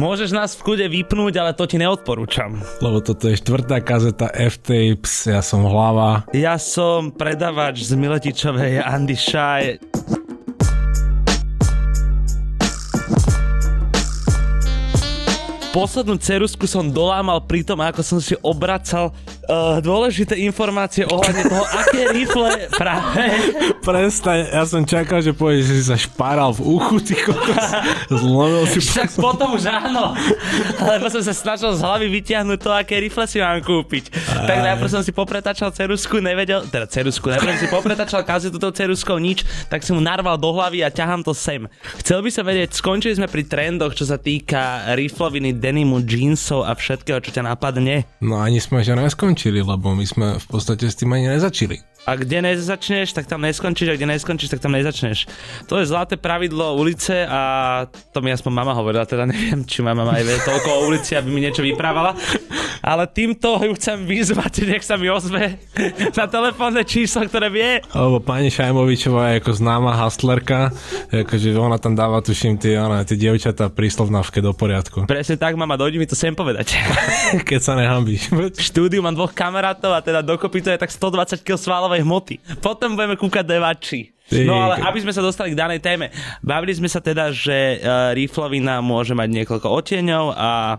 Môžeš nás v kľude vypnúť, ale to ti neodporúčam. Lebo toto je štvrtá kazeta F-Tapes, ja som hlava. Ja som predavač z Miletičovej Andy Shy. Poslednú cerusku som dolámal pri tom, ako som si obracal uh, dôležité informácie ohľadne toho, aké rifle práve... Prestaň, ja som čakal, že povieš, že si sa šparal v uchu, ty kokos. Zlomil si... Však potom už áno. Lebo som sa snažil z hlavy vytiahnuť to, aké rifle si mám kúpiť. Aj. Tak najprv som si popretačal cerusku, nevedel, teda cerusku, najprv si popretačal kazetu tou ceruskou nič, tak som mu narval do hlavy a ťahám to sem. Chcel by som vedieť, skončili sme pri trendoch, čo sa týka rifloviny, denimu, jeansov a všetkého, čo ťa napadne. No ani sme že neskončili, lebo my sme v podstate s tým ani nezačili. A kde nezačneš, tak tam neskončíš a kde neskončíš, tak tam nezačneš. To je zlaté pravidlo ulice a to mi aspoň mama hovorila, teda neviem, či mama aj vie toľko o ulici, aby mi niečo vyprávala. Ale týmto ju chcem vyzvať, nech sa mi ozve na telefónne číslo, ktoré vie. Lebo pani Šajmovičová je ako známa hustlerka, akože ona tam dáva, tuším, tie, ona, tie dievčatá príslovnávke do poriadku. Presne tak, mama, dojdi mi to sem povedať. Keď sa nehambíš. V štúdiu mám dvoch kamarátov a teda dokopy to je tak 120 kg svalov svalovej hmoty. Potom budeme kúkať devači. No ale aby sme sa dostali k danej téme. Bavili sme sa teda, že uh, riflovina môže mať niekoľko oteňov a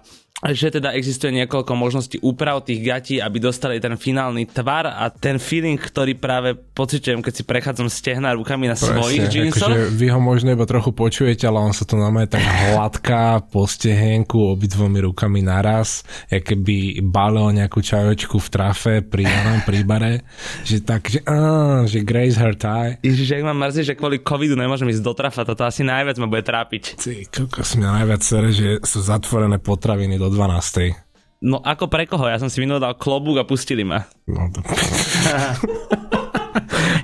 že teda existuje niekoľko možností úprav tých gatí, aby dostali ten finálny tvar a ten feeling, ktorý práve pociťujem, keď si prechádzam stehna rukami na Presne, svojich jeansoch. Akože vy ho možno iba trochu počujete, ale on sa to normálne tak hladká po stehenku obidvomi rukami naraz, keby balil nejakú čajočku v trafe pri onom príbare, že tak, že, á, že grace her tie. Ježiš, ak mám mrzí, že kvôli covidu nemôžem ísť do trafa, toto asi najviac ma bude trápiť. Ty, kokos mňa najviac sere, že sú zatvorené potraviny do 12. No ako pre koho? Ja som si minul dal klobúk a pustili ma. No to...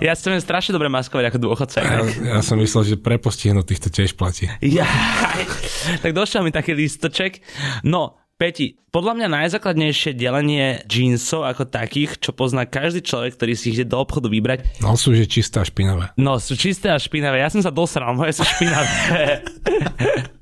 ja si viem strašne dobre maskovať ako dôchodca. Ja, ja som myslel, že pre postihnutých to tiež platí. Ja, tak došiel mi taký lístoček. No, Peti, podľa mňa najzákladnejšie delenie jeansov ako takých, čo pozná každý človek, ktorý si ich ide do obchodu vybrať. No sú že čisté a špinavé. No sú čisté a špinavé. Ja som sa dosral, moje sú špinavé.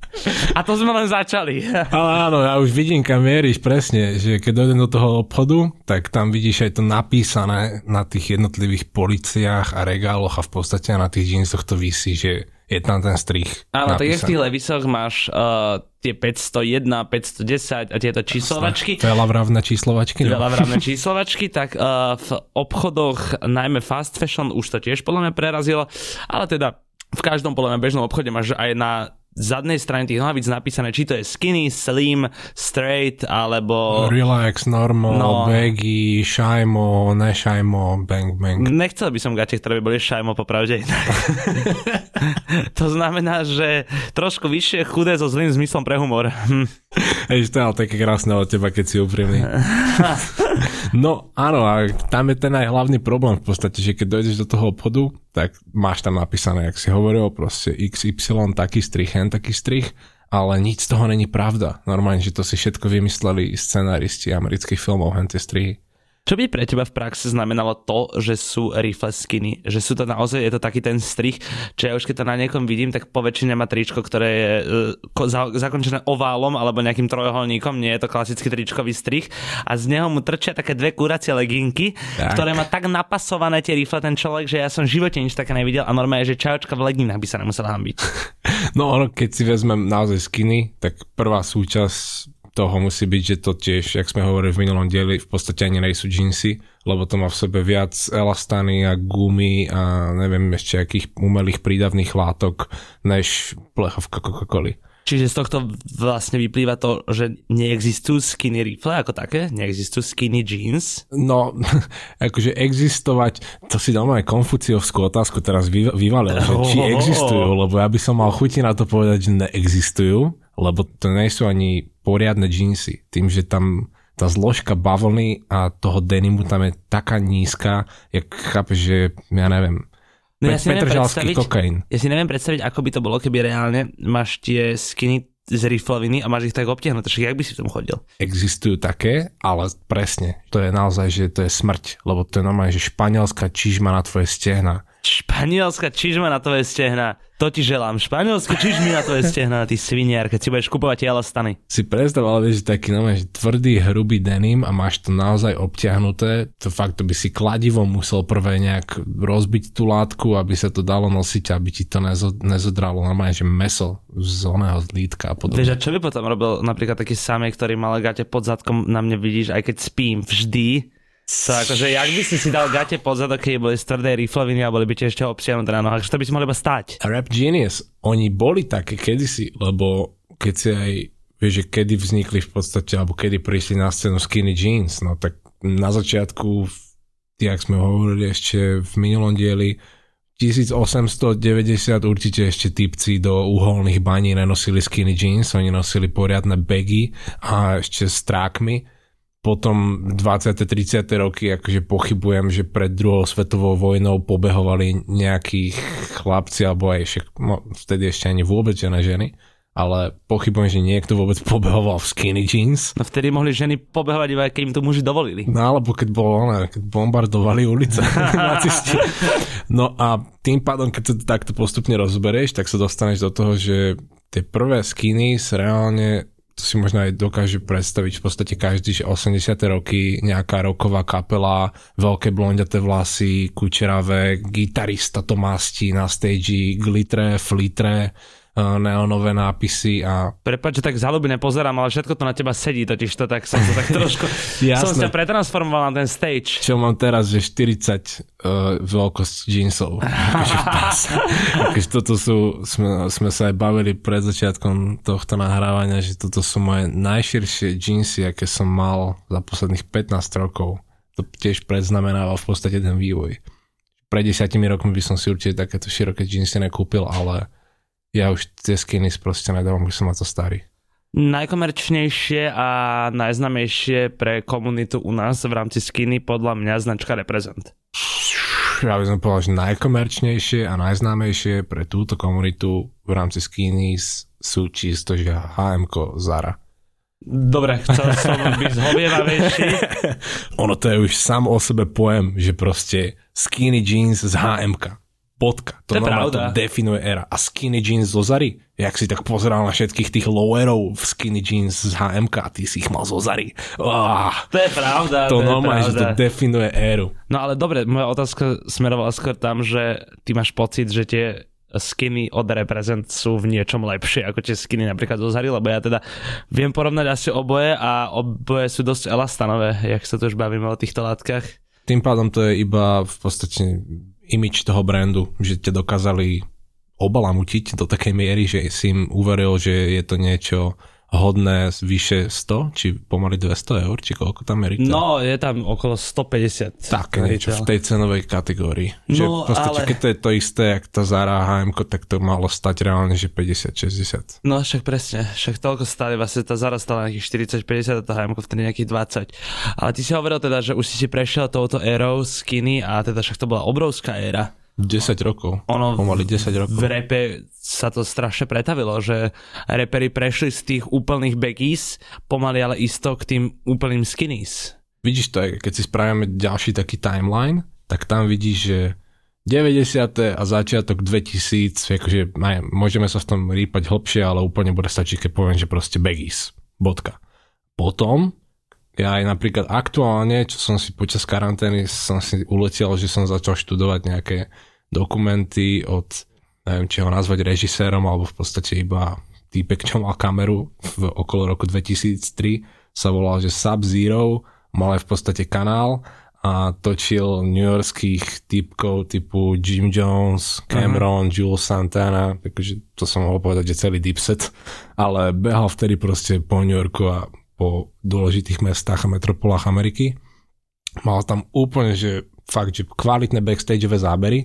A to sme len začali. Ale áno, ja už vidím, kam mieríš presne, že keď dojdem do toho obchodu, tak tam vidíš aj to napísané na tých jednotlivých policiách a regáloch a v podstate na tých jeansoch to vysí, že je tam ten strich. Áno, tak v tých levisoch máš uh, tie 501, 510 a tieto číslovačky. Veľavravné číslovačky. No. Veľavravné číslovačky, tak uh, v obchodoch, najmä fast fashion, už to tiež podľa mňa prerazilo, ale teda v každom podľa mňa bežnom obchode máš aj na zadnej strane tých nohavíc napísané, či to je skinny, slim, straight, alebo... Relax, normal, no. baggy, šajmo, nešajmo, bang, bang. Nechcel by som gate, ktoré by boli šajmo, popravde. to znamená, že trošku vyššie chudé so zlým zmyslom pre humor. Ej, to ale také krásne od teba, keď si úprimný. no áno, a tam je ten aj hlavný problém v podstate, že keď dojdeš do toho obchodu, tak máš tam napísané, jak si hovoril, proste XY, taký strich, hen taký strich, ale nič z toho není pravda. Normálne, že to si všetko vymysleli scenáristi amerických filmov, hen tie strihy. Čo by pre teba v praxi znamenalo to, že sú rifle skiny? Že sú to naozaj, je to taký ten strich, čo ja už keď to na niekom vidím, tak po väčšine má tričko, ktoré je uh, za, zakončené oválom alebo nejakým trojuholníkom, nie je to klasický tričkový strich a z neho mu trčia také dve kuracie leginky, tak. ktoré má tak napasované tie rifle ten človek, že ja som v živote nič také nevidel a normálne, že čajočka v leginách by sa nemusela hambiť. No ono, keď si vezmem naozaj skiny, tak prvá súčasť toho musí byť, že to tiež, jak sme hovorili v minulom dieli, v podstate ani nejsú džínsy, lebo to má v sebe viac elastany a gumy a neviem ešte akých umelých prídavných látok, než plechovka Coca-Coly. Čiže z tohto vlastne vyplýva to, že neexistujú skinny rifle ako také? Neexistujú skinny jeans? No, akože existovať, to si dám aj konfuciovskú otázku teraz vyvalil, že či existujú, lebo ja by som mal chuti na to povedať, že neexistujú, lebo to nie sú ani poriadne džínsy. Tým, že tam tá zložka bavlny a toho denimu tam je taká nízka, jak chápeš, že ja neviem, No ja si neviem kokain. Ja si neviem predstaviť, ako by to bolo, keby reálne máš tie skiny z rifloviny a máš ich tak obtiahnuté, však jak by si v tom chodil? Existujú také, ale presne, to je naozaj, že to je smrť, lebo to je normálne, že španielská čižma na tvoje stehna Španielska čižma na tvoje stehna. To ti želám. Španielské čižmy na tvoje stehna, ty sviniar, keď si budeš kupovať elastany. Si predstav, ale vieš, taký no, že tvrdý, hrubý denim a máš to naozaj obťahnuté, to fakt to by si kladivom musel prvé nejak rozbiť tú látku, aby sa to dalo nosiť, aby ti to nezo, nezodralo normálne, že meso z oného zlítka a podobne. Vieš, a čo by potom robil napríklad taký samý, ktorý mal gate pod zadkom, na mne vidíš, aj keď spím vždy, to akože, jak by si si dal gate pod zadok, keď boli z tvrdej rifloviny a boli by ti ešte obsiahnuté na nohách, že to by si mohli iba stať. Rap Genius, oni boli také kedysi, lebo keď si aj, vieš, že kedy vznikli v podstate, alebo kedy prišli na scénu skinny jeans, no tak na začiatku, jak sme hovorili ešte v minulom dieli, 1890 určite ešte typci do uholných baní nenosili skinny jeans, oni nosili poriadne baggy a ešte s trákmi potom 20. 30. roky akože pochybujem, že pred druhou svetovou vojnou pobehovali nejakí chlapci, alebo aj však, no, vtedy ešte ani vôbec žena ženy, ale pochybujem, že niekto vôbec pobehoval v skinny jeans. No vtedy mohli ženy pobehovať iba, keď im to muži dovolili. No alebo keď, bol, ne, keď bombardovali ulice nacisti. No a tým pádom, keď to takto postupne rozberieš, tak sa dostaneš do toho, že tie prvé skiny reálne to si možno aj dokáže predstaviť v podstate každý, že 80. roky nejaká roková kapela, veľké blondiaté vlasy, kučeravé, gitarista to mastí na stage, glitre, flitre, neonové nápisy a... Prepač, že tak zalúbne pozerám, ale všetko to na teba sedí, totiž to tak som sa tak trošku... som sa pretransformoval na ten stage. Čo mám teraz, že 40 uh, veľkosť jeansov. akože, akože toto sú, sme, sme sa aj bavili pred začiatkom tohto nahrávania, že toto sú moje najširšie jeansy, aké som mal za posledných 15 rokov. To tiež predznamenával v podstate ten vývoj. Pred desiatimi rokmi by som si určite takéto široké jeansy nekúpil, ale ja už tie skiny proste nedávam, už som na to starý. Najkomerčnejšie a najznamejšie pre komunitu u nás v rámci skiny podľa mňa značka Represent. Ja by som povedal, že najkomerčnejšie a najznámejšie pre túto komunitu v rámci skiny sú čisto, že HM Zara. Dobre, chcel som byť zhovievavejší. ono to je už sam o sebe pojem, že proste skinny jeans z HMK. Bodka. To, to normálne to definuje era. A skinny jeans zo Zary? Jak si tak pozeral na všetkých tých lowerov v skinny jeans z HMK a ty si ich mal zo Zary. Oh, to je pravda. To, to normálne, že to definuje éru. No ale dobre, moja otázka smerovala skôr tam, že ty máš pocit, že tie skiny od Represent sú v niečom lepšie ako tie skiny napríklad zo Zary, lebo ja teda viem porovnať asi oboje a oboje sú dosť elastanové, jak sa tu už bavíme o týchto látkach. Tým pádom to je iba v podstate imič toho brandu, že ťa dokázali obalamutiť do takej miery, že si im uveril, že je to niečo hodné vyše 100, či pomaly 200 eur, či koľko tam je retail? No, je tam okolo 150. Tak, niečo v tej cenovej kategórii. Že no, podstate, ale... keď to je to isté, jak tá Zara HM, tak to malo stať reálne, že 50-60. No však presne, však toľko stále, vlastne tá Zara stala nejakých 40-50 a tá HM vtedy nejakých 20. Ale ty si hovoril teda, že už si si prešiel touto érou skinny a teda však to bola obrovská éra. 10 rokov. Ono pomaly 10 rokov. V repe sa to strašne pretavilo, že repery prešli z tých úplných baggies pomaly ale isto k tým úplným skinnies. Vidíš to, keď si spravíme ďalší taký timeline, tak tam vidíš, že 90. a začiatok 2000, akože aj, môžeme sa v tom rýpať hlbšie, ale úplne bude stačiť, keď poviem, že proste baggies. Bodka. Potom ja aj napríklad aktuálne, čo som si počas karantény, som si uletel, že som začal študovať nejaké dokumenty od, neviem, či ho nazvať režisérom, alebo v podstate iba týpek, čo mal kameru v okolo roku 2003, sa volal, že Sub-Zero, mal aj v podstate kanál a točil newyorských typkov typu Jim Jones, Cameron, uh-huh. Jules Santana, takže to som mohol povedať, že celý Dipset, ale behal vtedy proste po New Yorku a po dôležitých mestách a metropolách Ameriky. Mal tam úplne, že fakt, že kvalitné backstageové zábery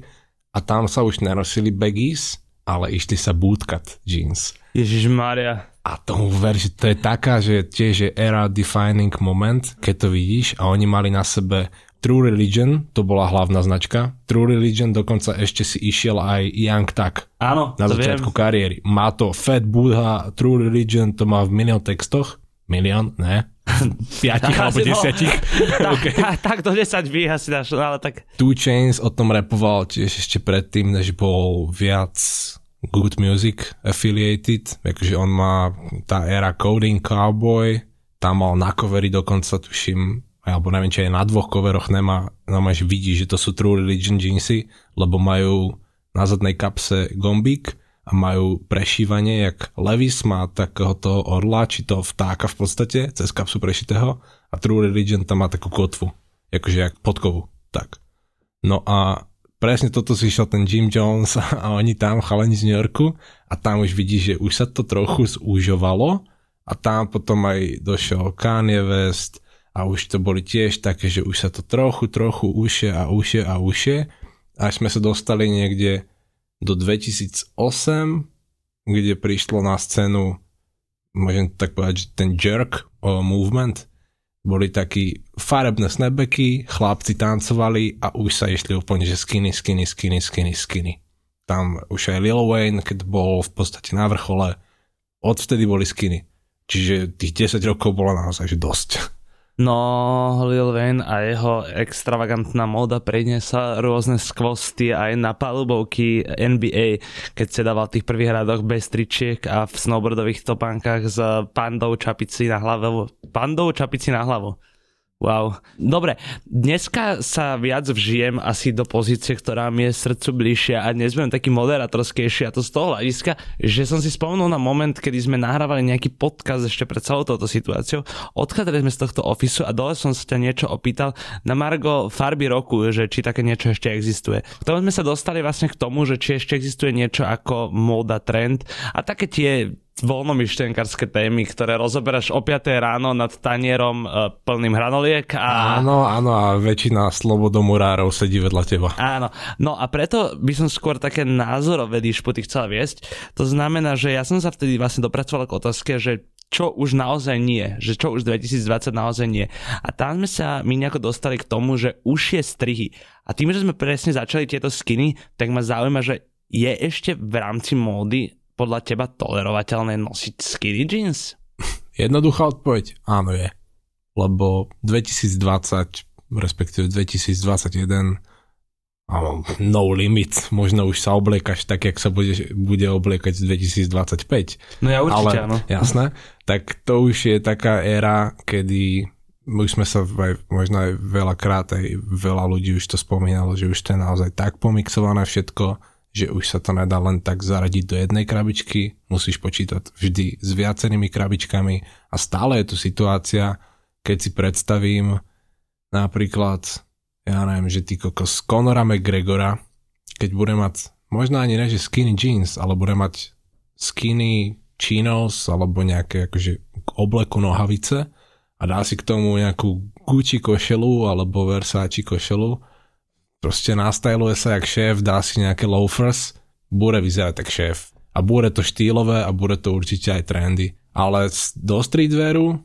a tam sa už nenosili baggies, ale išli sa bootcut jeans. Ježiš Maria. A tomu ver, že to je taká, že tiež je era defining moment, keď to vidíš a oni mali na sebe True Religion, to bola hlavná značka. True Religion dokonca ešte si išiel aj Young Tak. Áno, Na začiatku viem. kariéry. Má to Fat Buddha, True Religion, to má v milión textoch milión, ne, piatich alebo Asi, no. desiatich. tak, okay. tak, tak do 10 by asi dáš, no, ale tak... Two Chains o tom repoval tiež ešte predtým, než bol viac good music affiliated, akože on má tá era Coding Cowboy, tam mal na coveri dokonca tuším, alebo neviem, či aj na dvoch coveroch nemá, normálne, že vidí, že to sú True Religion jeansy, lebo majú na zadnej kapse gombík a majú prešívanie, jak Levis má takého toho orla, či toho vtáka v podstate, cez kapsu prešitého a True Religion tam má takú kotvu, akože jak podkovu, tak. No a presne toto si išiel ten Jim Jones a oni tam chalani z New Yorku a tam už vidíš, že už sa to trochu zúžovalo a tam potom aj došiel Kanye West a už to boli tiež také, že už sa to trochu, trochu ušie a ušie a ušie až sme sa dostali niekde do 2008, kde prišlo na scénu, môžem tak povedať, že ten jerk o movement, boli takí farebné snapbacky, chlapci tancovali a už sa išli úplne, že skinny, skinny, skinny, skinny, skinny. Tam už aj Lil Wayne, keď bol v podstate na vrchole, odvtedy boli skinny. Čiže tých 10 rokov bolo naozaj dosť. No, Lil Wayne a jeho extravagantná móda priniesla rôzne skvosty aj na palubovky NBA, keď sa dával v tých prvých radoch bez tričiek a v snowboardových topánkach s pandou čapici na hlavu. Pandou čapici na hlavu. Wow. Dobre, dneska sa viac vžijem asi do pozície, ktorá mi je srdcu bližšia a dnes budem taký moderatorskejší a to z toho hľadiska, že som si spomenul na moment, kedy sme nahrávali nejaký podcast ešte pred celou touto situáciou. Odchádzali sme z tohto ofisu a dole som sa ťa niečo opýtal na Margo farby roku, že či také niečo ešte existuje. K tomu sme sa dostali vlastne k tomu, že či ešte existuje niečo ako móda trend a také tie voľnomyštenkarské témy, ktoré rozoberáš o 5 ráno nad tanierom uh, plným hranoliek. A... Áno, áno a väčšina slobodomurárov sedí vedľa teba. Áno, no a preto by som skôr také názorové dišputy chcel viesť. To znamená, že ja som sa vtedy vlastne dopracoval k otázke, že čo už naozaj nie, že čo už 2020 naozaj nie. A tam sme sa my nejako dostali k tomu, že už je strihy. A tým, že sme presne začali tieto skiny, tak ma zaujíma, že je ešte v rámci módy podľa teba tolerovateľné nosiť skinny jeans? Jednoduchá odpoveď, áno je. Lebo 2020, respektíve 2021, no limit, možno už sa obliekaš tak, jak sa bude, bude obliekať 2025. No ja určite Ale, áno. Jasné, tak to už je taká éra, kedy už sme sa aj, možno aj veľakrát, aj veľa ľudí už to spomínalo, že už to je naozaj tak pomixované všetko, že už sa to nedá len tak zaradiť do jednej krabičky, musíš počítať vždy s viacerými krabičkami a stále je tu situácia, keď si predstavím napríklad, ja neviem, že ty kokos Conora McGregora, keď bude mať, možno ani ne, že skinny jeans, ale bude mať skinny chinos alebo nejaké akože obleku nohavice a dá si k tomu nejakú Gucci košelu alebo Versace košelu proste nastajluje sa jak šéf, dá si nejaké loafers, bude vyzerať tak šéf. A bude to štýlové a bude to určite aj trendy. Ale do streetwearu,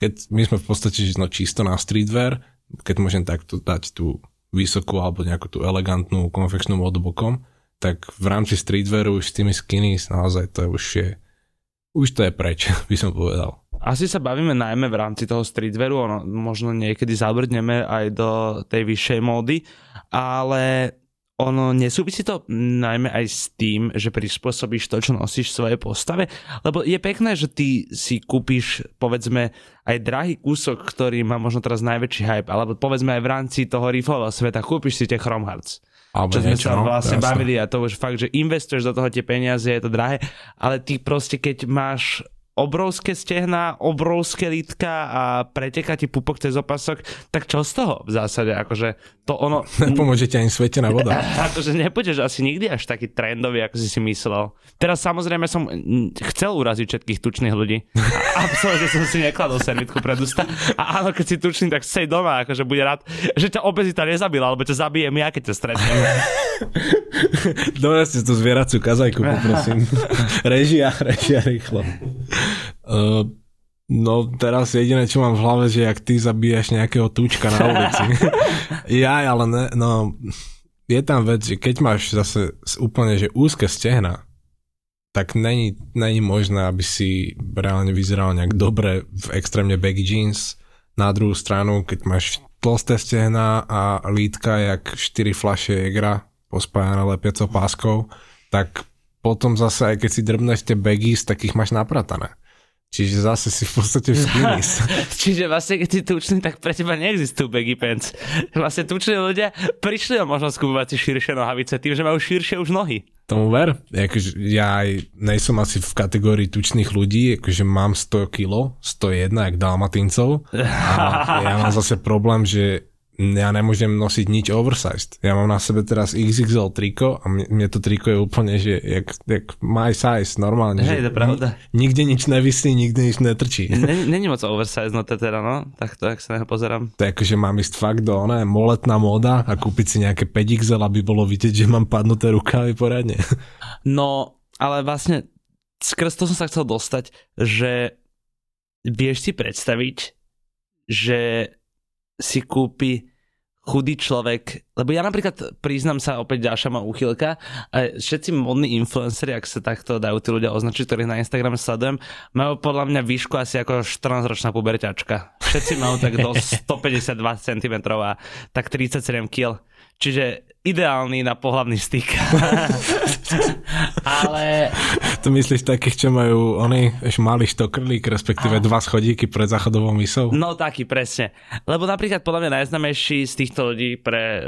keď my sme v podstate no, čisto na streetwear, keď môžem takto dať tú vysokú alebo nejakú tú elegantnú konfekčnú modu bokom, tak v rámci streetwearu už s tými skinny naozaj to už je už to je preč, by som povedal. Asi sa bavíme najmä v rámci toho streetwearu, ono, možno niekedy zabrdneme aj do tej vyššej módy, ale ono nesúvisí to najmä aj s tým, že prispôsobíš to, čo nosíš svojej postave, lebo je pekné, že ty si kúpiš povedzme aj drahý kúsok, ktorý má možno teraz najväčší hype, alebo povedzme aj v rámci toho riflového sveta kúpiš si tie Chrome Hearts. Alebo čo sme sa no, vlastne bavili a to už fakt, že investuješ do toho tie peniaze, je to drahé, ale ty proste keď máš obrovské stehna, obrovské lítka a preteká ti pupok cez opasok, tak čo z toho v zásade? Akože to ono... Nepomôže ti ani svetená voda. akože nepôjdeš asi nikdy až taký trendový, ako si si myslel. Teraz samozrejme som mm, chcel uraziť všetkých tučných ľudí. A absolútne som si nekladol servítku pred ústa. A áno, keď si tučný, tak sej doma, akože bude rád, že ťa obezita nezabila, alebo ťa zabijem ja, keď ťa stretnem. Donesť tú zvieracú kazajku, poprosím. režia, režia rýchlo. Uh, no teraz jediné, čo mám v hlave, že jak ty zabíjaš nejakého túčka na ulici. ja, ale ne, no je tam vec, že keď máš zase úplne že úzke stehna, tak není, není možné, aby si reálne vyzeral nejak dobre v extrémne baggy jeans. Na druhú stranu, keď máš tlsté stehna a lítka jak 4 flaše Jegra pospájané lepiacou páskou, tak potom zase aj keď si drbneš tie baggies, tak ich máš napratané. Čiže zase si v podstate v skinnies. Čiže vlastne, keď si tučný, tak pre teba neexistujú baggy pants. Vlastne tuční ľudia prišli o možnosť kúpovať si širšie nohavice tým, že majú širšie už nohy. Tomu ver. Akože ja aj nejsom asi v kategórii tučných ľudí, akože mám 100 kg, 101 jak dalmatincov. A ja mám zase problém, že ja nemôžem nosiť nič oversized. Ja mám na sebe teraz XXL triko a mne, mne to triko je úplne, že jak, jak my size, normálne. Hej, to pravda. Nikde nič nevisí, nikde nič netrčí. Není moc oversized, no to teda, no. Tak to, ak sa neho pozerám. To je ako, že mám ísť fakt do, ne, moletná móda a kúpiť si nejaké 5XL, aby bolo vidieť, že mám padnuté rukávy poradne. No, ale vlastne skrz to som sa chcel dostať, že vieš si predstaviť, že si kúpi chudý človek, lebo ja napríklad priznám sa opäť ďalšia má úchylka, a všetci modní influenceri, ak sa takto dajú tí ľudia označiť, ktorých na Instagram sledujem, majú podľa mňa výšku asi ako 14-ročná puberťačka. Všetci majú tak do 152 cm a tak 37 kg. Čiže ideálny na pohľavný styk. Ale... To myslíš takých, čo majú oni malý štokrlík, respektíve a... dva schodíky pred záchodovou misou? No taký, presne. Lebo napríklad podľa mňa najznamejší z týchto ľudí pre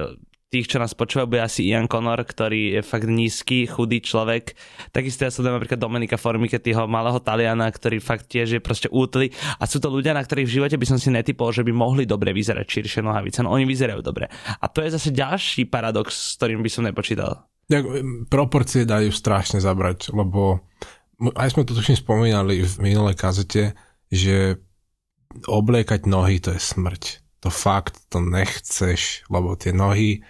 tých, čo nás počúvajú, bude asi Ian Connor, ktorý je fakt nízky, chudý človek. Takisto ja sledujem napríklad Dominika Formike, tého malého Taliana, ktorý fakt tiež je proste útly. A sú to ľudia, na ktorých v živote by som si netypol, že by mohli dobre vyzerať širšie nohavice. No oni vyzerajú dobre. A to je zase ďalší paradox, s ktorým by som nepočítal. Proporcie dajú strašne zabrať, lebo aj sme to tuším spomínali v minulej kazete, že obliekať nohy to je smrť. To fakt, to nechceš, lebo tie nohy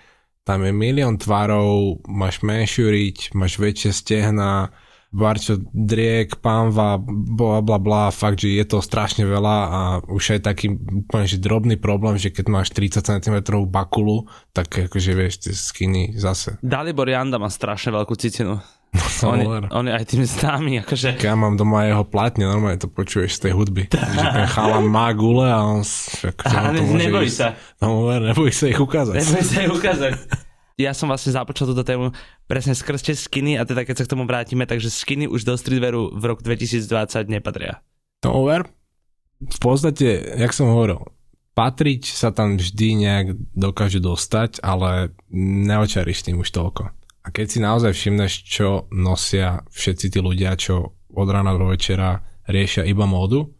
tam je milión tvarov, máš menšiu riť, máš väčšie stehna, barčo, driek, pánva, bla bla bla, fakt, že je to strašne veľa a už aj taký úplne že drobný problém, že keď máš 30 cm bakulu, tak akože vieš, tie skiny zase. Dalibor Janda má strašne veľkú cicinu. No, on, je, on je aj tým známy, akože... Ja mám doma jeho platne, normálne to počuješ z tej hudby. že ten chalan má gule a on... Však, a ne, neboj sa. No, neboj sa ich ukázať. Neboj sa ich ukázať. Ja som vlastne započal túto tému presne skrz skiny a teda keď sa k tomu vrátime, takže skiny už do streetwearu v roku 2020 nepatria. To over? V podstate, jak som hovoril, patriť sa tam vždy nejak dokáže dostať, ale neočaríš tým už toľko. A keď si naozaj všimneš, čo nosia všetci tí ľudia, čo od rána do večera riešia iba módu,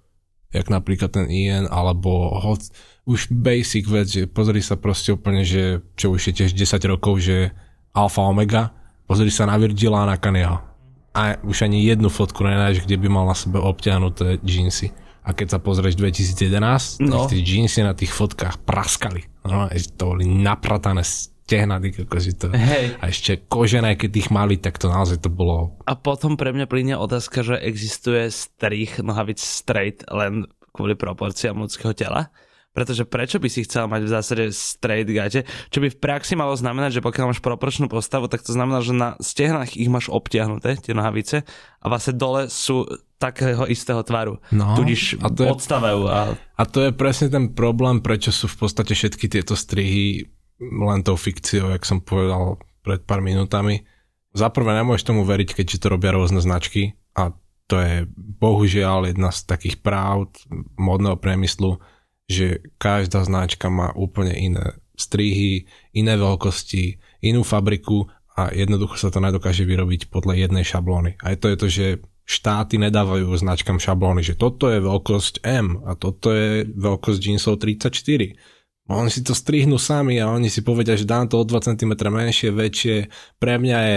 jak napríklad ten Ian, alebo hoc, už basic vec, že pozri sa proste úplne, že čo už je tiež 10 rokov, že alfa omega, pozri sa na Virgila a na Kanyeho. A už ani jednu fotku nenáš, kde by mal na sebe obťahnuté džínsy. A keď sa pozrieš 2011, no. tak tie džínsy na tých fotkách praskali. No, to boli napratané stehna, akože to, Hej. a ešte kožené, keď ich mali, tak to naozaj to bolo... A potom pre mňa plyne otázka, že existuje strich nohavic straight len kvôli proporciám ľudského tela? Pretože prečo by si chcel mať v zásade straight gate, čo by v praxi malo znamenať, že pokiaľ máš proporčnú postavu, tak to znamená, že na stehnách ich máš obtiahnuté, tie nohavice, a vlastne dole sú takého istého tvaru. No, Tudíž a to je, odstavajú. A... a to je presne ten problém, prečo sú v podstate všetky tieto strihy len tou fikciou, jak som povedal pred pár minútami. Zaprvé nemôžeš tomu veriť, keďže to robia rôzne značky a to je bohužiaľ jedna z takých práv modného priemyslu, že každá značka má úplne iné strihy, iné veľkosti, inú fabriku a jednoducho sa to nedokáže vyrobiť podľa jednej šablóny. Aj to je to, že štáty nedávajú značkám šablóny, že toto je veľkosť M a toto je veľkosť jeansov 34 oni si to strihnú sami a oni si povedia, že dám to o 2 cm menšie, väčšie, pre mňa je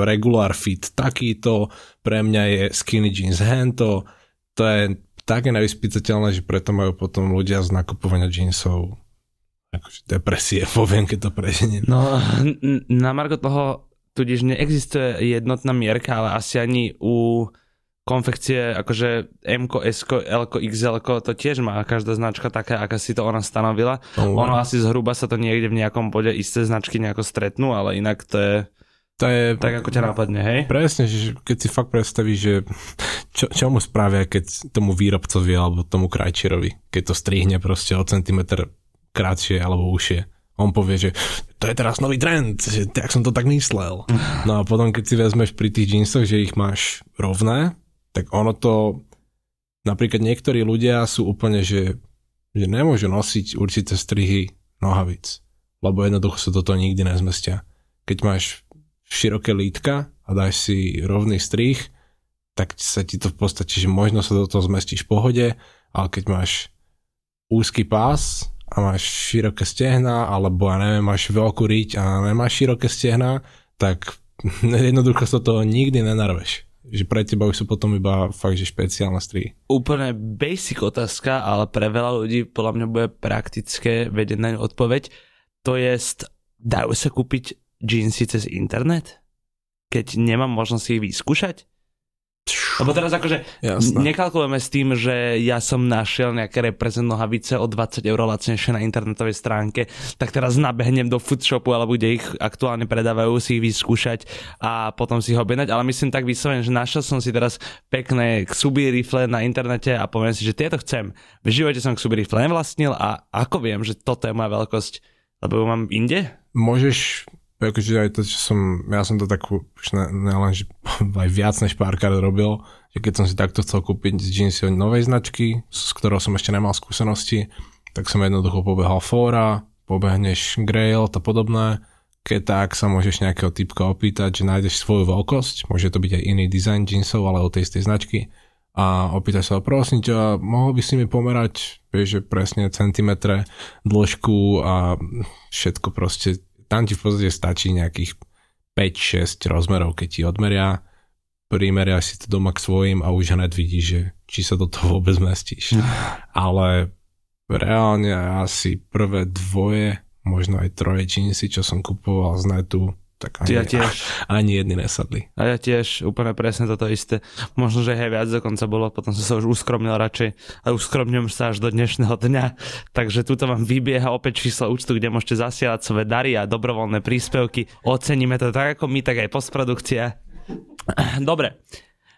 regular fit takýto, pre mňa je skinny jeans hento, to je také nevyspytateľné, že preto majú potom ľudia z nakupovania jeansov akože depresie, poviem, keď to preženiem. No, na Margo toho tudíž neexistuje jednotná mierka, ale asi ani u konfekcie, akože M, S, L, XL, to tiež má každá značka taká, aká si to ona stanovila. Oh, ono asi zhruba sa to niekde v nejakom bode isté značky nejako stretnú, ale inak to je To je... Tak ako ťa nápadne, hej? Presne, že keď si fakt predstavíš, že čo, čo mu spravia, keď tomu výrobcovi alebo tomu krajčerovi, keď to strihne proste o centimetr krátšie alebo užšie. On povie, že to je teraz nový trend, že tak som to tak myslel. No a potom, keď si vezmeš pri tých jeansoch, že ich máš rovné, tak ono to, napríklad niektorí ľudia sú úplne, že, že nemôžu nosiť určité strihy nohavic, lebo jednoducho sa toto nikdy nezmestia. Keď máš široké lítka a dáš si rovný strih, tak sa ti to v podstate, že možno sa do toho zmestíš v pohode, ale keď máš úzky pás a máš široké stehna, alebo ja neviem, máš veľkú riť a nemáš široké stehna, tak jednoducho sa toho nikdy nenarveš. Že pre teba už sú potom iba fakt, že špeciálne strihy. Úplne basic otázka, ale pre veľa ľudí podľa mňa bude praktické vedieť na ňu odpoveď. To jest, dajú sa kúpiť jeansy cez internet? Keď nemám možnosť ich vyskúšať? Lebo teraz akože Jasne. nekalkulujeme s tým, že ja som našiel nejaké reprezent nohavice o 20 eur lacnejšie na internetovej stránke, tak teraz nabehnem do foodshopu alebo kde ich aktuálne predávajú, si ich vyskúšať a potom si ho objednať. Ale myslím tak vyslovene, že našiel som si teraz pekné Xubi rifle na internete a poviem si, že tieto chcem. V živote som Xubi rifle nevlastnil a ako viem, že toto je moja veľkosť, lebo ju mám inde? Môžeš akože aj to, čo som, ja som to tak už ne, že aj viac než párkrát robil, že keď som si takto chcel kúpiť jeansy od novej značky, s ktorou som ešte nemal skúsenosti, tak som jednoducho pobehal fóra, pobehneš Grail, to podobné, keď tak sa môžeš nejakého typka opýtať, že nájdeš svoju veľkosť, môže to byť aj iný dizajn jeansov, ale od tej istej značky. A opýtaš sa, prosím ťa, mohol by si mi pomerať, vieš, že presne centimetre, dĺžku a všetko proste tam ti v podstate stačí nejakých 5-6 rozmerov, keď ti odmeria, primeria si to doma k svojim a už hned vidíš, že či sa do toho vôbec mestíš. Ale reálne asi prvé dvoje, možno aj troje jeansy, čo som kupoval z netu, tak ani, ja tiež. ani jedny nesadli. A ja tiež úplne presne toto isté. Možno, že aj viac dokonca bolo, potom som sa už uskromnil radšej a uskromňujem sa až do dnešného dňa. Takže tuto vám vybieha opäť číslo účtu, kde môžete zasielať svoje dary a dobrovoľné príspevky. Oceníme to tak ako my, tak aj postprodukcia. Dobre.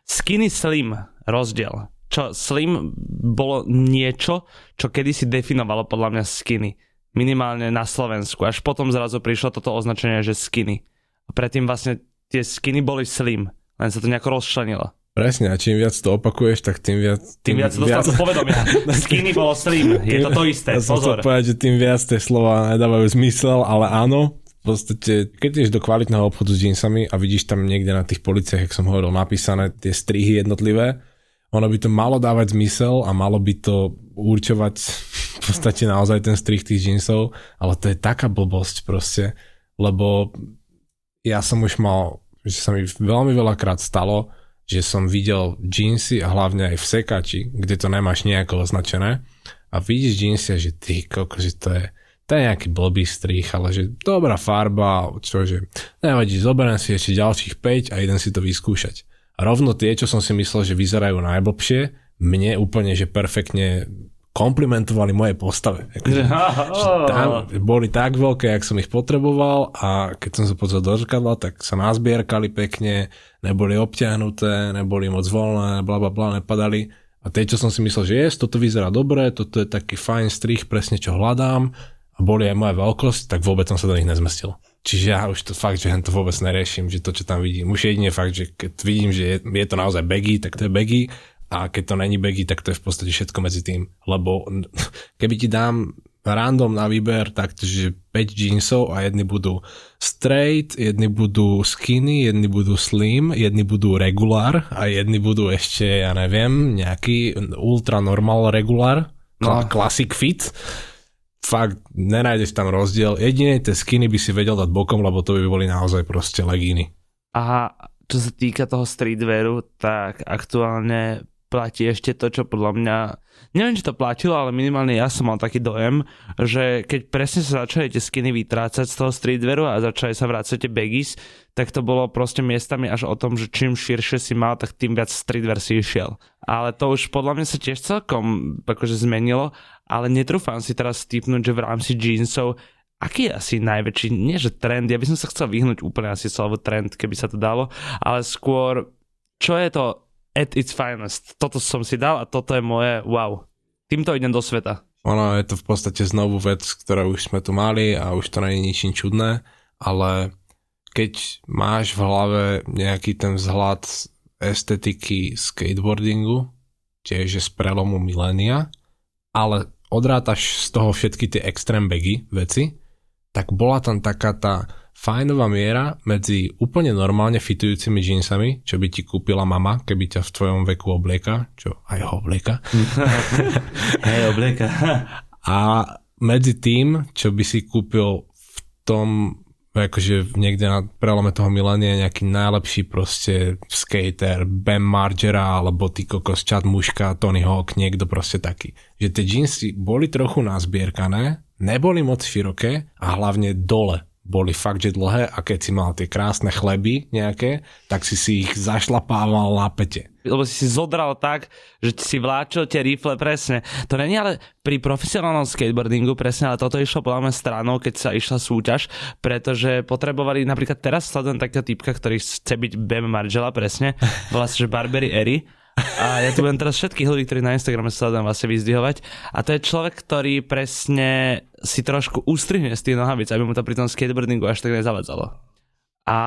Skinny Slim rozdiel. Čo Slim bolo niečo, čo kedysi definovalo podľa mňa skinny minimálne na Slovensku. Až potom zrazu prišlo toto označenie, že skinny. A predtým vlastne tie skiny boli slim, len sa to nejako rozčlenilo. Presne, a čím viac to opakuješ, tak tým viac... Tým, tým viac dostal viac... povedomia. Skinny bolo slim, je to to isté, ja pozor. Som povedať, že tým viac tie slova nedávajú zmysel, ale áno, v podstate, keď ideš do kvalitného obchodu s jeansami a vidíš tam niekde na tých policiach, jak som hovoril, napísané tie strihy jednotlivé, ono by to malo dávať zmysel a malo by to určovať v podstate naozaj ten strih tých jeansov, ale to je taká blbosť proste, lebo ja som už mal, že sa mi veľmi veľakrát stalo, že som videl jeansy a hlavne aj v sekači, kde to nemáš nejako označené a vidíš a že ty koko, že to je, to je nejaký blbý strih, ale že dobrá farba, čože, nevadí, zoberiem si ešte ďalších 5 a idem si to vyskúšať. A rovno tie, čo som si myslel, že vyzerajú najblbšie, mne úplne, že perfektne komplimentovali moje postave. Akože, tam boli tak veľké, jak som ich potreboval a keď som sa pozrel do zrkadla, tak sa nazbierkali pekne, neboli obťahnuté, neboli moc voľné, bla bla bla, nepadali. A tie, čo som si myslel, že je, toto vyzerá dobre, toto je taký fajn strich, presne čo hľadám a boli aj moja veľkosť, tak vôbec som sa do nich nezmestil. Čiže ja už to fakt, že to vôbec neriešim, že to, čo tam vidím. Už jedine fakt, že keď vidím, že je, je to naozaj baggy, tak to je baggy a keď to není baggy, tak to je v podstate všetko medzi tým. Lebo keby ti dám random na výber, takže 5 jeansov a jedni budú straight, jedni budú skinny, jedni budú slim, jedni budú regular a jedni budú ešte, ja neviem, nejaký ultra normal regular, no. classic fit. Fakt, nenájdeš tam rozdiel. Jedine tie skiny by si vedel dať bokom, lebo to by boli naozaj proste legíny. A čo sa týka toho streetwearu, tak aktuálne platí ešte to, čo podľa mňa, neviem, či to platilo, ale minimálne ja som mal taký dojem, že keď presne sa začali tie skiny vytrácať z toho streetwearu a začali sa vrácať tie baggies, tak to bolo proste miestami až o tom, že čím širšie si mal, tak tým viac streetwear si išiel. Ale to už podľa mňa sa tiež celkom akože zmenilo, ale netrúfam si teraz typnúť, že v rámci jeansov aký je asi najväčší, nie že trend, ja by som sa chcel vyhnúť úplne asi slovo trend, keby sa to dalo, ale skôr, čo je to at its finest. Toto som si dal a toto je moje wow. Týmto idem do sveta. Ono je to v podstate znovu vec, ktorú už sme tu mali a už to nie je ničím čudné, ale keď máš v hlave nejaký ten vzhľad estetiky skateboardingu, tiež z prelomu milénia, ale odrátaš z toho všetky tie extrém bagy veci, tak bola tam taká tá fajnová miera medzi úplne normálne fitujúcimi džínsami, čo by ti kúpila mama, keby ťa v tvojom veku oblieka, čo aj ho oblieka. Hej, oblieka. A medzi tým, čo by si kúpil v tom akože niekde na prelome toho milénia nejaký najlepší proste skater, Bam Margera alebo ty kokos Chad Muška, Tony Hawk, niekto proste taký. Že tie jeansy boli trochu nazbierkané, neboli moc široké a hlavne dole boli fakt, že dlhé a keď si mal tie krásne chleby nejaké, tak si si ich zašlapával na pete. Lebo si si zodral tak, že si vláčil tie rifle presne. To není ale pri profesionálnom skateboardingu presne, ale toto išlo podľa mňa stranou, keď sa išla súťaž, pretože potrebovali, napríklad teraz sledujem takého typka, ktorý chce byť Bam Margela presne, volá sa, že Barbary Eri a ja tu budem teraz všetkých ľudí, ktorí na Instagrame sledujem vlastne vyzdvihovať. A to je človek, ktorý presne si trošku ústrihne z tých nohavíc, aby mu to pri tom skateboardingu až tak nezavadzalo. A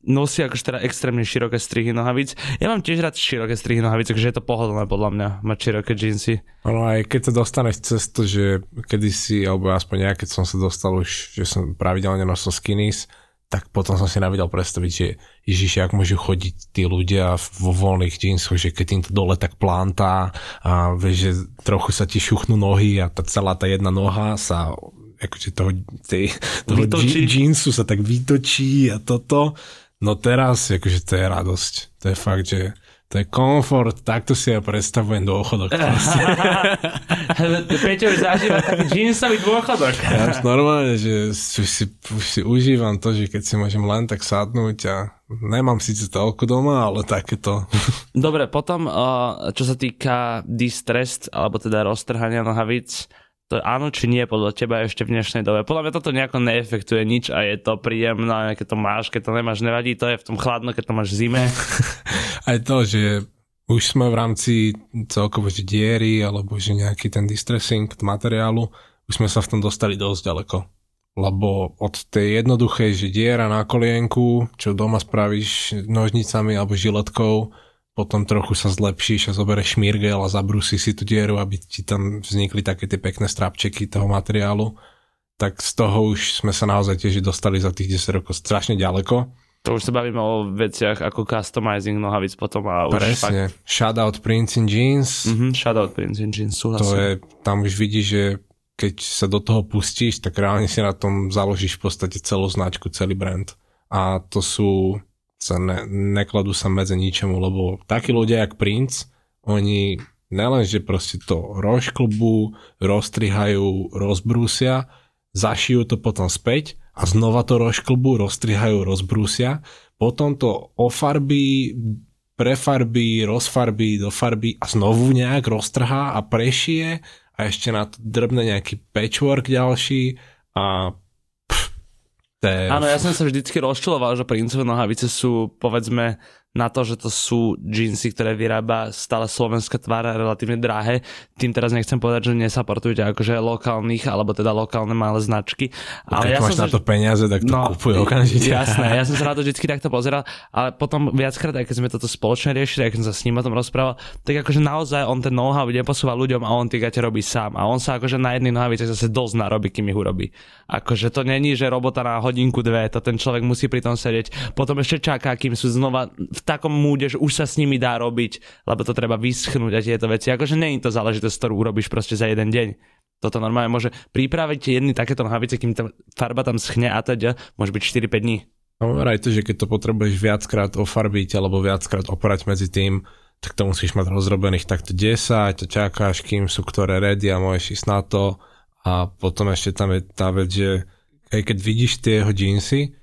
nosí akože teda extrémne široké strihy nohavíc. Ja mám tiež rád široké strihy nohavíc, takže je to pohodlné podľa mňa mať široké džínsy. Ono aj keď sa dostaneš cez to, že kedysi, alebo aspoň ja, keď som sa dostal už, že som pravidelne nosil skinnies, tak potom som si navidel predstaviť, že Ježiš, ak môžu chodiť tí ľudia vo voľných džínsoch, že keď im to dole tak plantá a vieš, že trochu sa ti šuchnú nohy a tá celá tá jedna noha sa akože toho, tej, toho džínsu sa tak vytočí a toto. No teraz, akože to je radosť. To je fakt, že to je komfort, takto si ja predstavujem dôchodok. Peťo už zažíva taký džínsový dôchodok. Ja už normálne, že si, si, užívam to, že keď si môžem len tak sadnúť a nemám síce toľko doma, ale takéto. Dobre, potom, čo sa týka distressed, alebo teda roztrhania nohavíc, to áno či nie podľa teba ešte v dnešnej dobe. Podľa mňa toto nejako neefektuje nič a je to príjemné, keď to máš, keď to nemáš, nevadí, to je v tom chladno, keď to máš v zime. Aj to, že už sme v rámci celkovo že diery alebo že nejaký ten distressing materiálu, už sme sa v tom dostali dosť ďaleko. Lebo od tej jednoduchej, že diera na kolienku, čo doma spravíš nožnicami alebo žiletkou, potom trochu sa zlepšíš a zoberieš šmírgel a zabrusí si tú dieru, aby ti tam vznikli také tie pekné strapčeky toho materiálu, tak z toho už sme sa naozaj tiež dostali za tých 10 rokov strašne ďaleko. To už sa bavíme o veciach ako customizing nohavíc potom a už Presne. Fakt... Shoutout Prince in Jeans. Mm-hmm, shoutout Prince in Jeans, súhlasím. To je, tam už vidíš, že keď sa do toho pustíš, tak reálne si na tom založíš v podstate celú značku, celý brand. A to sú sa ne, nekladú sa medzi ničomu, lebo takí ľudia jak Prince, oni nelen, proste to rozklbú, roztrihajú, rozbrúsia, zašijú to potom späť a znova to rozklbú, roztrihajú, rozbrúsia, potom to ofarbí, prefarbí, rozfarbí do farby a znovu nejak roztrhá a prešije a ešte na to drbne nejaký patchwork ďalší a. Áno, ja som sa vždycky rozčiloval, že princové nohavice sú, povedzme, na to, že to sú džínsy, ktoré vyrába stále slovenská tvára relatívne drahé. Tým teraz nechcem povedať, že nesaportujete akože lokálnych, alebo teda lokálne malé značky. Ale ja máš som na to peniaze, tak to no, kúpuj okamžite. Jasné, ja som sa na to vždy takto pozeral, ale potom viackrát, aj keď sme toto spoločne riešili, aj keď som sa s ním o tom rozprával, tak akože naozaj on ten know-how neposúva ľuďom a on tie gate robí sám. A on sa akože na jedných nohavicách zase dosť narobí, kým ich urobí. Akože to není, že robota na hodinku, dve, to ten človek musí pri tom sedieť. Potom ešte čaká, kým sú znova v takom múde, že už sa s nimi dá robiť, lebo to treba vyschnúť a tieto veci. Akože nie je to záležitosť, ktorú urobíš proste za jeden deň. Toto normálne môže pripraviť jedny takéto nohavice, kým tá farba tam schne a teda, môže byť 4-5 dní. No aj to, že keď to potrebuješ viackrát ofarbiť alebo viackrát oprať medzi tým, tak to musíš mať rozrobených takto 10 a čakáš, kým sú ktoré ready a môžeš ísť na to a potom ešte tam je tá vec, že aj keď vidíš tie jeho džínsy,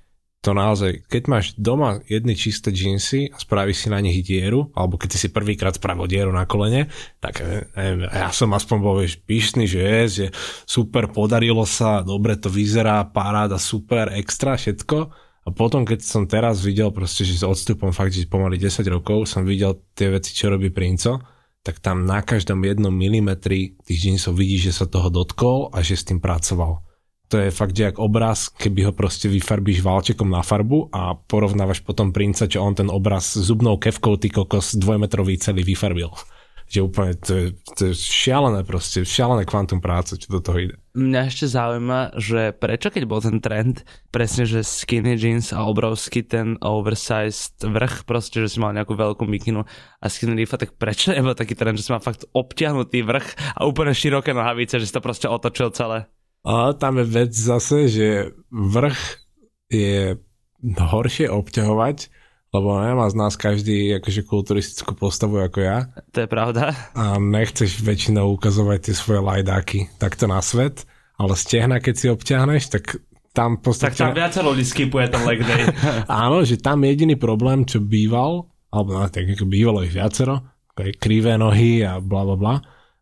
to naozaj, keď máš doma jedny čisté džínsy a spravíš si na nich dieru, alebo keď si prvýkrát spravil dieru na kolene, tak neviem, ja som aspoň bol vieš, pyšný, že je, že super, podarilo sa, dobre to vyzerá, paráda, super, extra, všetko. A potom, keď som teraz videl proste, že s odstupom fakt, že pomaly 10 rokov som videl tie veci, čo robí Princo, tak tam na každom jednom milimetri tých džínsov vidíš, že sa toho dotkol a že s tým pracoval to je fakt, že jak obraz, keby ho proste vyfarbíš válčekom na farbu a porovnávaš potom princa, čo on ten obraz zubnou kevkou ty kokos dvojmetrový celý vyfarbil. Že úplne, to je, to je šialené proste, šialené kvantum práce, čo do toho ide. Mňa ešte zaujíma, že prečo keď bol ten trend, presne, že skinny jeans a obrovský ten oversized vrch, proste, že si mal nejakú veľkú mikinu a skinny rifa, tak prečo nebol taký trend, že si mal fakt obťahnutý vrch a úplne široké nohavice, že si to proste otočil celé? A tam je vec zase, že vrch je horšie obťahovať, lebo nemá z nás každý akože kulturistickú postavu ako ja. To je pravda. A nechceš väčšinou ukazovať tie svoje lajdáky takto na svet, ale stehna, keď si obťahneš, tak tam podstate... Tak tam viac ľudí skipuje ten leg day. Áno, že tam jediný problém, čo býval, alebo no, tak ako bývalo ich viacero, krivé nohy a bla bla bla,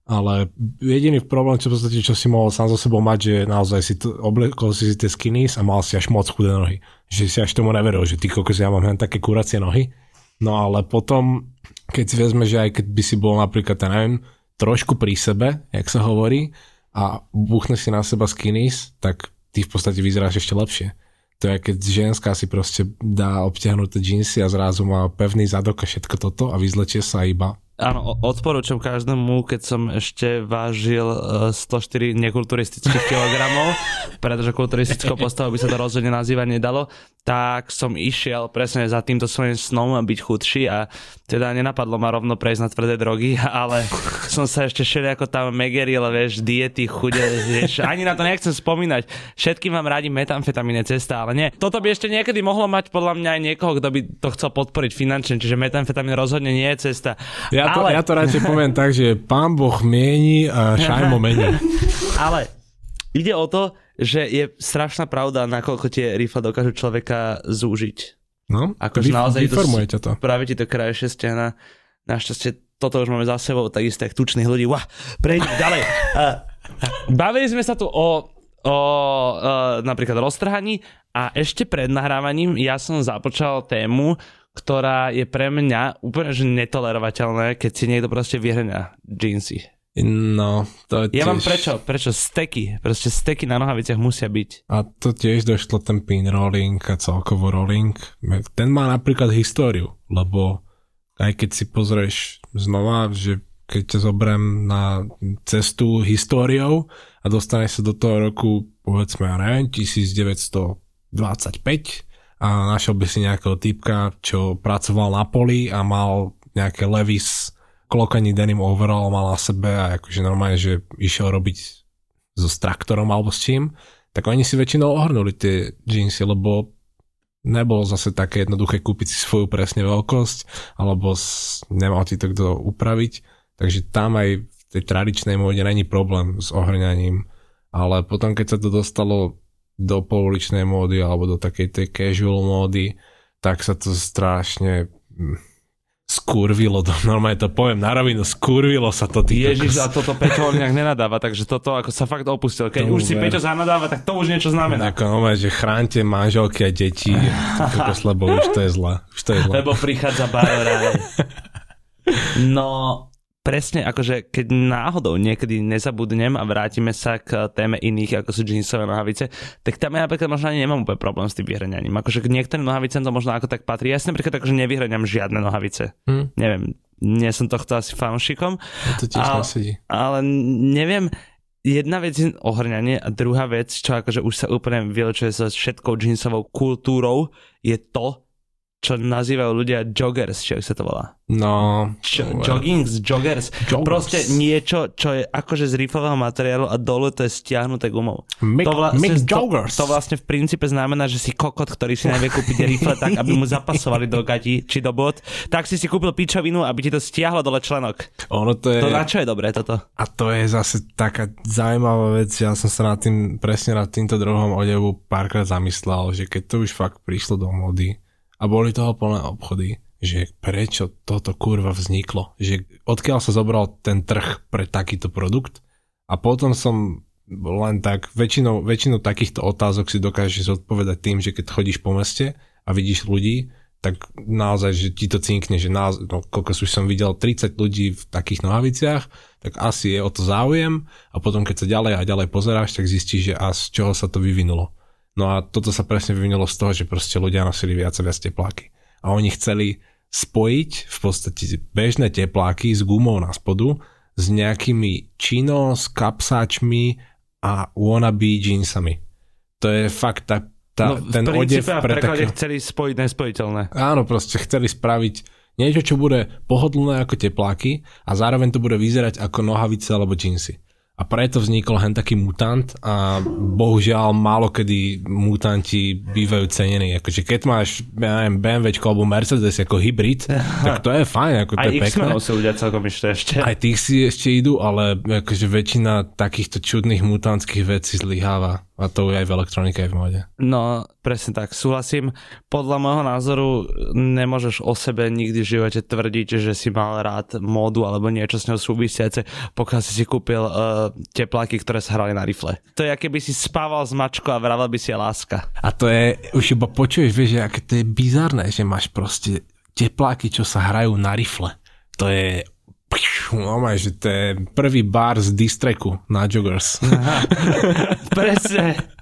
ale jediný problém, čo, podstate, čo si mohol sám so sebou mať, že naozaj si to, oblekol si tie skinnies a mal si až moc chudé nohy. Že si až tomu neveril, že ty kokos, ja mám len také kuracie nohy. No ale potom, keď si vezme, že aj keď by si bol napríklad, ja neviem, trošku pri sebe, jak sa hovorí, a buchneš si na seba skinnies, tak ty v podstate vyzeráš ešte lepšie. To je, keď ženská si proste dá obťahnuté džínsy a zrazu má pevný zadok a všetko toto a vyzlečie sa iba Áno, odporúčam každému, keď som ešte vážil 104 e, nekulturistických kilogramov, pretože kulturistickou postavou by sa to rozhodne nazývať nedalo, tak som išiel presne za týmto svojím snom byť chudší a teda nenapadlo ma rovno prejsť na tvrdé drogy, ale som sa ešte šeli ako tam megeril, vieš, diety, chude, vieš, ani na to nechcem spomínať. Všetkým vám radím metamfetamíne cesta, ale nie. Toto by ešte niekedy mohlo mať podľa mňa aj niekoho, kto by to chcel podporiť finančne, čiže metamfetamín rozhodne nie je cesta. Ja to, ale... ja to radšej poviem tak, že pán Boh mieni a šajmo mení. ale ide o to, že je strašná pravda, nakoľko tie rifle dokážu človeka zúžiť. No, akože naozaj to, to. Práve ti to krajšie stehna. Našťastie toto už máme za sebou, takisto jak tučných ľudí. Wow, prejdeme ďalej. Uh, bavili sme sa tu o, o uh, napríklad roztrhaní a ešte pred nahrávaním ja som započal tému, ktorá je pre mňa úplne že netolerovateľné, keď si niekto proste vyhrňa jeansy. No, to je Ja mám prečo, prečo steky, proste steky na nohaviciach musia byť. A to tiež došlo ten pin rolling a celkovo rolling. Ten má napríklad históriu, lebo aj keď si pozrieš znova, že keď ťa zoberiem na cestu históriou a dostaneš sa do toho roku, povedzme, neviem, 1925, a našiel by si nejakého typka, čo pracoval na poli a mal nejaké Levis klokaní denim overall mal na sebe a akože normálne, že išiel robiť so traktorom alebo s čím, tak oni si väčšinou ohrnuli tie jeansy, lebo nebolo zase také jednoduché kúpiť si svoju presne veľkosť, alebo s, nemal ti to kto upraviť, takže tam aj v tej tradičnej móde není problém s ohrňaním, ale potom keď sa to dostalo do pouličnej módy alebo do takej tej casual módy, tak sa to strašne hm, skurvilo, to, normálne to poviem na rovinu, skurvilo sa to. Ježiš, a toto Peťo nejak nenadáva, takže toto ako sa fakt opustil. Keď to už ver. si Peťo zanadáva, tak to už niečo znamená. Ako normálne, že chránte manželky a deti, lebo už to je zle. Už to je zle. Lebo prichádza baroraj. No, presne akože keď náhodou niekedy nezabudnem a vrátime sa k téme iných, ako sú jeansové nohavice, tak tam ja napríklad možno ani nemám úplne problém s tým vyhraňaním. Akože k niektorým nohavicem to možno ako tak patrí. Ja si napríklad akože nevyhraňam žiadne nohavice. Hm. Neviem, nie som tohto asi fanšikom. To tiež ale, ale neviem, jedna vec je ohrňanie a druhá vec, čo akože už sa úplne vylečuje so všetkou jeansovou kultúrou, je to, čo nazývajú ľudia joggers, čo sa to volá. No. Čo, joggings, joggers. joggers. Proste niečo, čo je akože z rifového materiálu a dole to je stiahnuté gumou. Mick, to, vlastne, Mick joggers. To, to vlastne v princípe znamená, že si kokot, ktorý si nevie kúpiť rifle tak, aby mu zapasovali do gati či do bod, tak si si kúpil pičovinu, aby ti to stiahlo dole členok. Ono to je... To na čo je dobré toto? A to je zase taká zaujímavá vec, ja som sa nad tým, presne nad týmto druhom odevu párkrát zamyslel, že keď to už fakt prišlo do mody, a boli toho plné obchody, že prečo toto kurva vzniklo, že odkiaľ sa zobral ten trh pre takýto produkt a potom som len tak, väčšinou, väčšinou takýchto otázok si dokážeš zodpovedať tým, že keď chodíš po meste a vidíš ľudí, tak naozaj, že ti to cinkne, že naozaj, no, koľko už som videl 30 ľudí v takých nohaviciach, tak asi je o to záujem a potom keď sa ďalej a ďalej pozeráš, tak zistíš, že a z čoho sa to vyvinulo. No a toto sa presne vyvinulo z toho, že proste ľudia nosili viac a viac tepláky. A oni chceli spojiť v podstate bežné tepláky s gumou na spodu s nejakými chinos, kapsáčmi a wannabe jeansami. To je fakt tá, tá, no, ten odev pre také... chceli spojiť nespojiteľné. Áno, proste chceli spraviť niečo, čo bude pohodlné ako tepláky a zároveň to bude vyzerať ako nohavice alebo džínsy a preto vznikol hen taký mutant a bohužiaľ málo kedy mutanti bývajú cenení. Akože keď máš ja neviem, BMW alebo Mercedes ako hybrid, tak to je fajn, ako to Aj je pekné. Aj ľudia celkom ešte ešte. Aj tých si ešte idú, ale akože väčšina takýchto čudných mutantských vecí zlyháva. A to aj v elektronike, aj v móde. No, presne tak, súhlasím. Podľa môjho názoru nemôžeš o sebe nikdy v živote tvrdiť, že si mal rád módu alebo niečo s ňou súvisiace, pokiaľ si si kúpil uh, tepláky, ktoré sa hrali na rifle. To je, keby si spával s mačkou a vravel by si je láska. A to je, už iba počuješ, vieš, že aké to je bizarné, že máš proste tepláky, čo sa hrajú na rifle. To je No maj, že to je prvý bar z distreku na joggers. Presne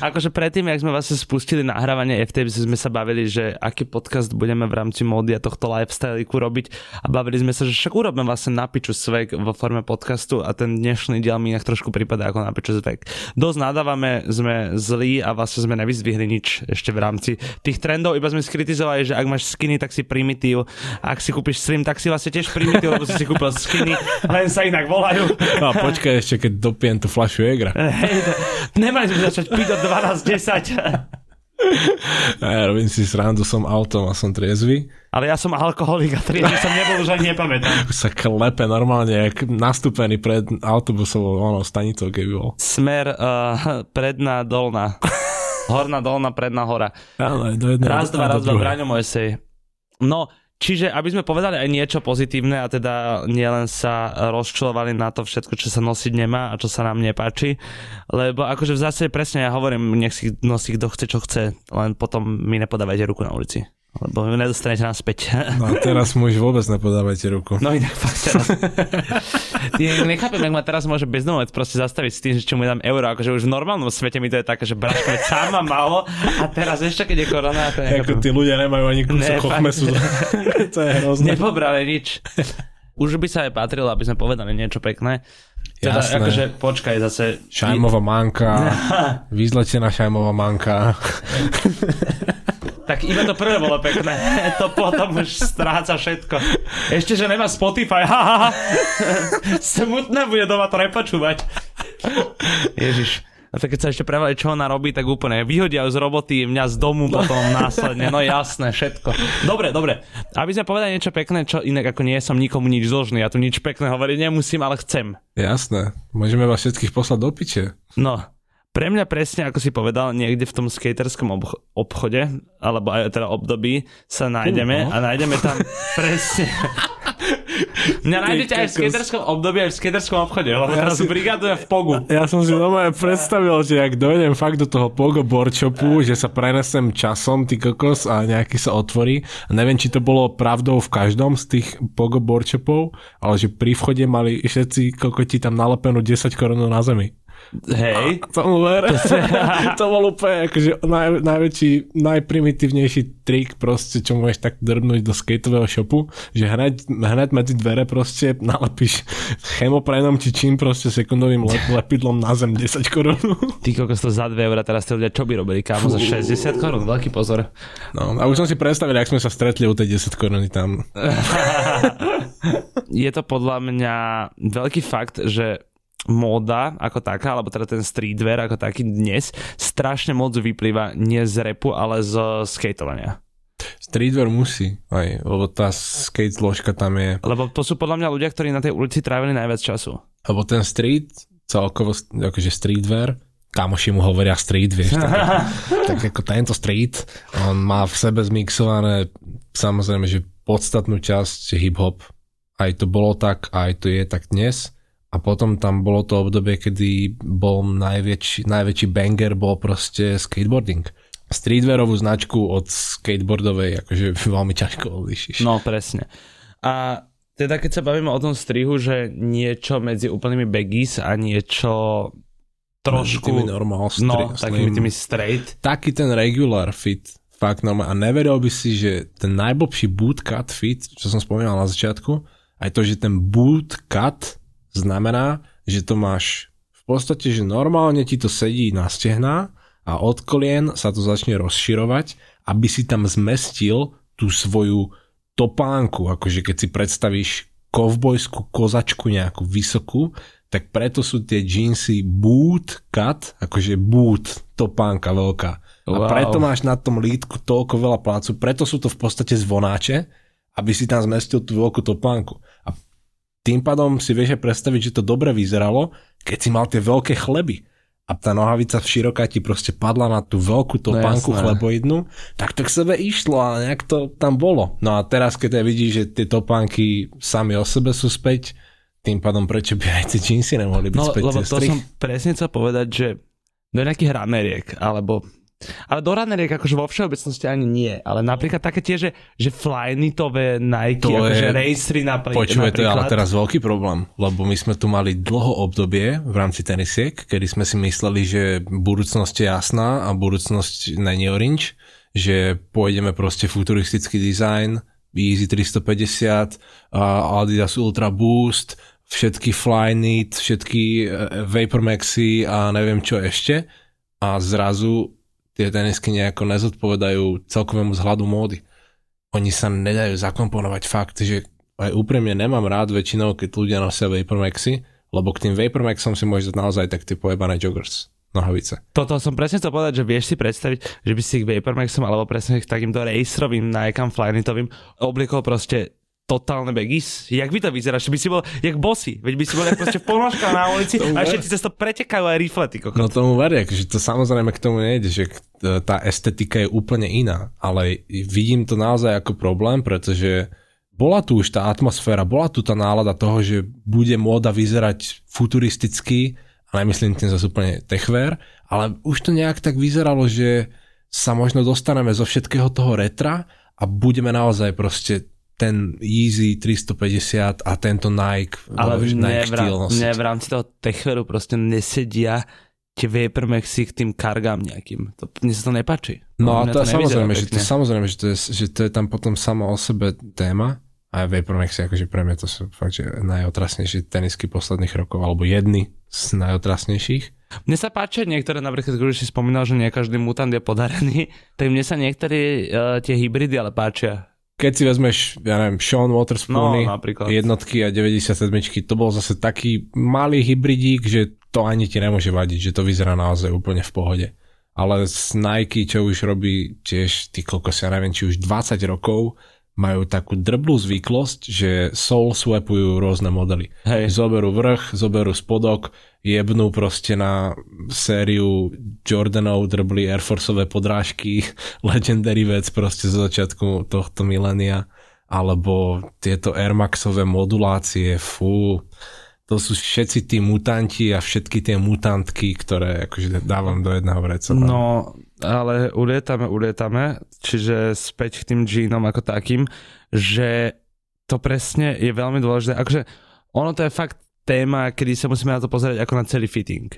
akože predtým, jak sme vlastne spustili nahrávanie FTP, sme sa bavili, že aký podcast budeme v rámci módy a tohto lifestyleiku robiť a bavili sme sa, že však urobíme vlastne napiču svek vo forme podcastu a ten dnešný diel mi inak trošku prípada ako napiču svek. Dosť nadávame, sme zlí a vlastne sme nevyzdvihli nič ešte v rámci tých trendov, iba sme skritizovali, že ak máš skinny, tak si primitív, ak si kúpiš slim, tak si vlastne tiež primitív, lebo si si kúpil skinny, len sa inak volajú. No počkaj ešte, keď dopijem tú flašu Egra. Nemali sme začať piť od 12.10. Ja robím si srandu, som autom a som triezvy. Ale ja som alkoholik a triezvy som nebol, už ani nepamätám. Sa klepe normálne, jak nastúpený pred autobusovou ono, stanicou, keby bol. Smer uh, predná, dolná. Horná, dolná, predná, hora. Áno, do jedného, raz, dva, raz, dva, Braňo Mojsej. No, Čiže aby sme povedali aj niečo pozitívne a teda nielen sa rozčulovali na to všetko, čo sa nosiť nemá a čo sa nám nepáči, lebo akože v zásade presne ja hovorím, nech si nosí kto chce, čo chce, len potom mi nepodávajte ruku na ulici lebo nedostanete naspäť. No a teraz mu už vôbec nepodávajte ruku. No inak fakt teraz. ja nechápem, ak ma teraz môže bezdomovec proste zastaviť s tým, že čo mu dám euro, akože už v normálnom svete mi to je také, že braško sám ma malo a teraz ešte keď je korona. To je ako tí ľudia nemajú ani kúsok ochmesu. to je hrozné. Nepobrali nič. Už by sa aj patrilo, aby sme povedali niečo pekné. Teda Jasné. akože počkaj zase... Šajmová manka, vyzletená šajmová manka. Tak iba to prvé bolo pekné. To potom už stráca všetko. Ešte, že nemá Spotify. Ha, ha, ha. Smutné bude doma to nepočúvať. Ježiš. A tak keď sa ešte prevali, čo ona robí, tak úplne vyhodia z roboty, mňa z domu potom následne. No jasné, všetko. Dobre, dobre. Aby sme povedali niečo pekné, čo inak ako nie som nikomu nič zložný. Ja tu nič pekné hovoriť nemusím, ale chcem. Jasné. Môžeme vás všetkých poslať do piče. No, pre mňa presne, ako si povedal, niekde v tom skaterskom obch- obchode, alebo aj teda období sa nájdeme uh, no. a nájdeme tam presne... Mňa nájdete aj v skaterskom období, aj v skaterskom obchode, lebo ja teraz si, brigadujem v Pogu. Ja som si normálne predstavil, že ak dojdem fakt do toho Pogo board že sa prenesem časom, ty kokos, a nejaký sa otvorí. A neviem, či to bolo pravdou v každom z tých Pogo board ale že pri vchode mali všetci kokoti tam nalepenú 10 korunov na zemi. Hej. Tomu ver. to bol úplne akože naj, najväčší, najprimitívnejší trik proste, čo môžeš tak drbnúť do skateového shopu, že hneď, hneď medzi dvere proste nalepíš chemoprenom či čím proste sekundovým lep, lepidlom na zem 10 korún. Ty kokos to za 2 eurá, teraz tí ľudia čo by robili, kámo, za 60 korún, veľký pozor. No a už som si predstavil, ak sme sa stretli u tej 10 koruny tam. Je to podľa mňa veľký fakt, že móda ako taká, alebo teda ten streetwear ako taký dnes, strašne moc vyplýva nie z repu, ale z skateovania. Streetwear musí, aj, lebo tá skate zložka tam je. Lebo to sú podľa mňa ľudia, ktorí na tej ulici trávili najviac času. Lebo ten street, celkovo, akože streetwear, kamoši mu hovoria street, vieš, tak, tak ako tento street, on má v sebe zmixované samozrejme, že podstatnú časť hip-hop, aj to bolo tak, aj to je tak dnes, a potom tam bolo to obdobie, kedy bol najväčší, najväčší banger bol proste skateboarding. Streetwearovú značku od skateboardovej akože veľmi ťažko odlišíš. No presne. A teda keď sa bavíme o tom strihu, že niečo medzi úplnými baggies a niečo trošku... Tými normal, stri- no, takými tými straight. Taký ten regular fit, fakt normálne. A neveril by si, že ten najblbší bootcut fit, čo som spomínal na začiatku, aj to, že ten bootcut znamená, že to máš v podstate, že normálne ti to sedí na stehná a od kolien sa to začne rozširovať, aby si tam zmestil tú svoju topánku, akože keď si predstavíš kovbojskú kozačku nejakú vysokú, tak preto sú tie jeansy boot cut, akože boot, topánka veľká. Wow. A preto máš na tom lítku toľko veľa plácu, preto sú to v podstate zvonáče, aby si tam zmestil tú veľkú topánku. A tým pádom si vieš predstaviť, že to dobre vyzeralo, keď si mal tie veľké chleby. A tá nohavica široká ti proste padla na tú veľkú no topánku no, chleboidnú, tak to k sebe išlo a nejak to tam bolo. No a teraz, keď aj vidíš, že tie topánky sami o sebe sú späť, tým pádom prečo by aj tie džínsy nemohli byť no, späť lebo to som presne chcel povedať, že do nejakých rameriek, alebo ale do runeriek akože vo všeobecnosti ani nie. Ale napríklad také tie, že, že flyknitové Nike, to akože je, racery napríklad. Počúvaj, to je ale teraz veľký problém, lebo my sme tu mali dlho obdobie v rámci tenisiek, kedy sme si mysleli, že budúcnosť je jasná a budúcnosť není orange, že pôjdeme proste futuristický design, Easy 350, Adidas Ultra Boost, všetky Flyknit, všetky e, Vapor Maxi a neviem čo ešte. A zrazu tie tenisky nejako nezodpovedajú celkovému zhľadu módy. Oni sa nedajú zakomponovať fakt, že aj úprimne nemám rád väčšinou, keď ľudia nosia Vapormaxy, lebo k tým Vapormaxom si môžeš dať naozaj tak tie pojebané joggers nohavice. Toto som presne chcel povedať, že vieš si predstaviť, že by si k Vapormaxom alebo presne k takýmto racerovým Nike Flynitovým oblikol proste totálne baggies. Jak by to vyzerá? Že by si bol jak bossy. Veď by si bol jak proste polnožka na ulici a ešte cez to pretekajú aj riflety. No tomu veria, že to samozrejme k tomu nejde, že tá estetika je úplne iná. Ale vidím to naozaj ako problém, pretože bola tu už tá atmosféra, bola tu tá nálada toho, že bude móda vyzerať futuristicky, a nemyslím tým zase úplne techver, ale už to nejak tak vyzeralo, že sa možno dostaneme zo všetkého toho retra a budeme naozaj proste ten Yeezy 350 a tento Nike Ale v, Nike v, ne, v rámci toho techveru proste nesedia tie Vapormaxy k tým kargám nejakým. To, mne sa to nepáči. No a to, to samozrejme, že to, samozrejme, že to, je, že to je tam potom samo o sebe téma a Vapormaxy akože pre mňa to sú fakt, že najotrasnejšie tenisky posledných rokov, alebo jedny z najotrasnejších. Mne sa páčia niektoré, napríklad, keď si spomínal, že nie každý mutant je podarený, tak mne sa niektoré uh, tie hybridy ale páčia keď si vezmeš, ja neviem, Sean Waterspoony, no, jednotky a 97, to bol zase taký malý hybridík, že to ani ti nemôže vadiť, že to vyzerá naozaj úplne v pohode. Ale z Nike, čo už robí tiež, ty kokos, ja neviem, či už 20 rokov, majú takú drblú zvyklosť, že soul swapujú rôzne modely. Hej. Zoberú vrch, zoberú spodok, jebnú proste na sériu Jordanov, drbli Air Forceové podrážky, legendary vec proste z začiatku tohto milénia, alebo tieto Air Maxové modulácie, fú, to sú všetci tí mutanti a všetky tie mutantky, ktoré akože dávam do jedného vreca. No, ale ulietame, ulietame, čiže späť k tým džínom ako takým, že to presne je veľmi dôležité. Akože ono to je fakt téma, kedy sa musíme na to pozerať ako na celý fitting.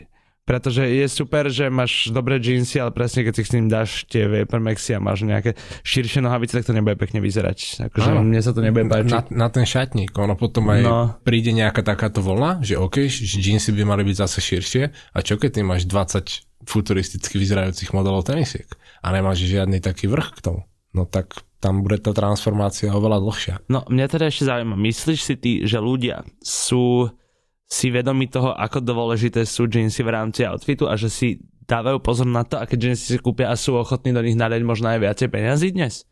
Pretože je super, že máš dobré jeansy, ale presne keď si s ním dáš tie Vapormaxy a máš nejaké širšie nohavice, tak to nebude pekne vyzerať. Akože no, mne sa to nebude páčiť. Na, na ten šatník, ono potom aj no. príde nejaká takáto vlna, že OK, jeansy by mali byť zase širšie a čo keď ty máš 20 futuristicky vyzerajúcich modelov tenisiek a nemáš žiadny taký vrch k tomu, no tak tam bude tá transformácia oveľa dlhšia. No, mňa teda ešte zaujíma, myslíš si ty, že ľudia sú si vedomi toho, ako dôležité sú jeansy v rámci outfitu a že si dávajú pozor na to, aké jeansy si kúpia a sú ochotní do nich nadať možno aj viacej peniazy dnes.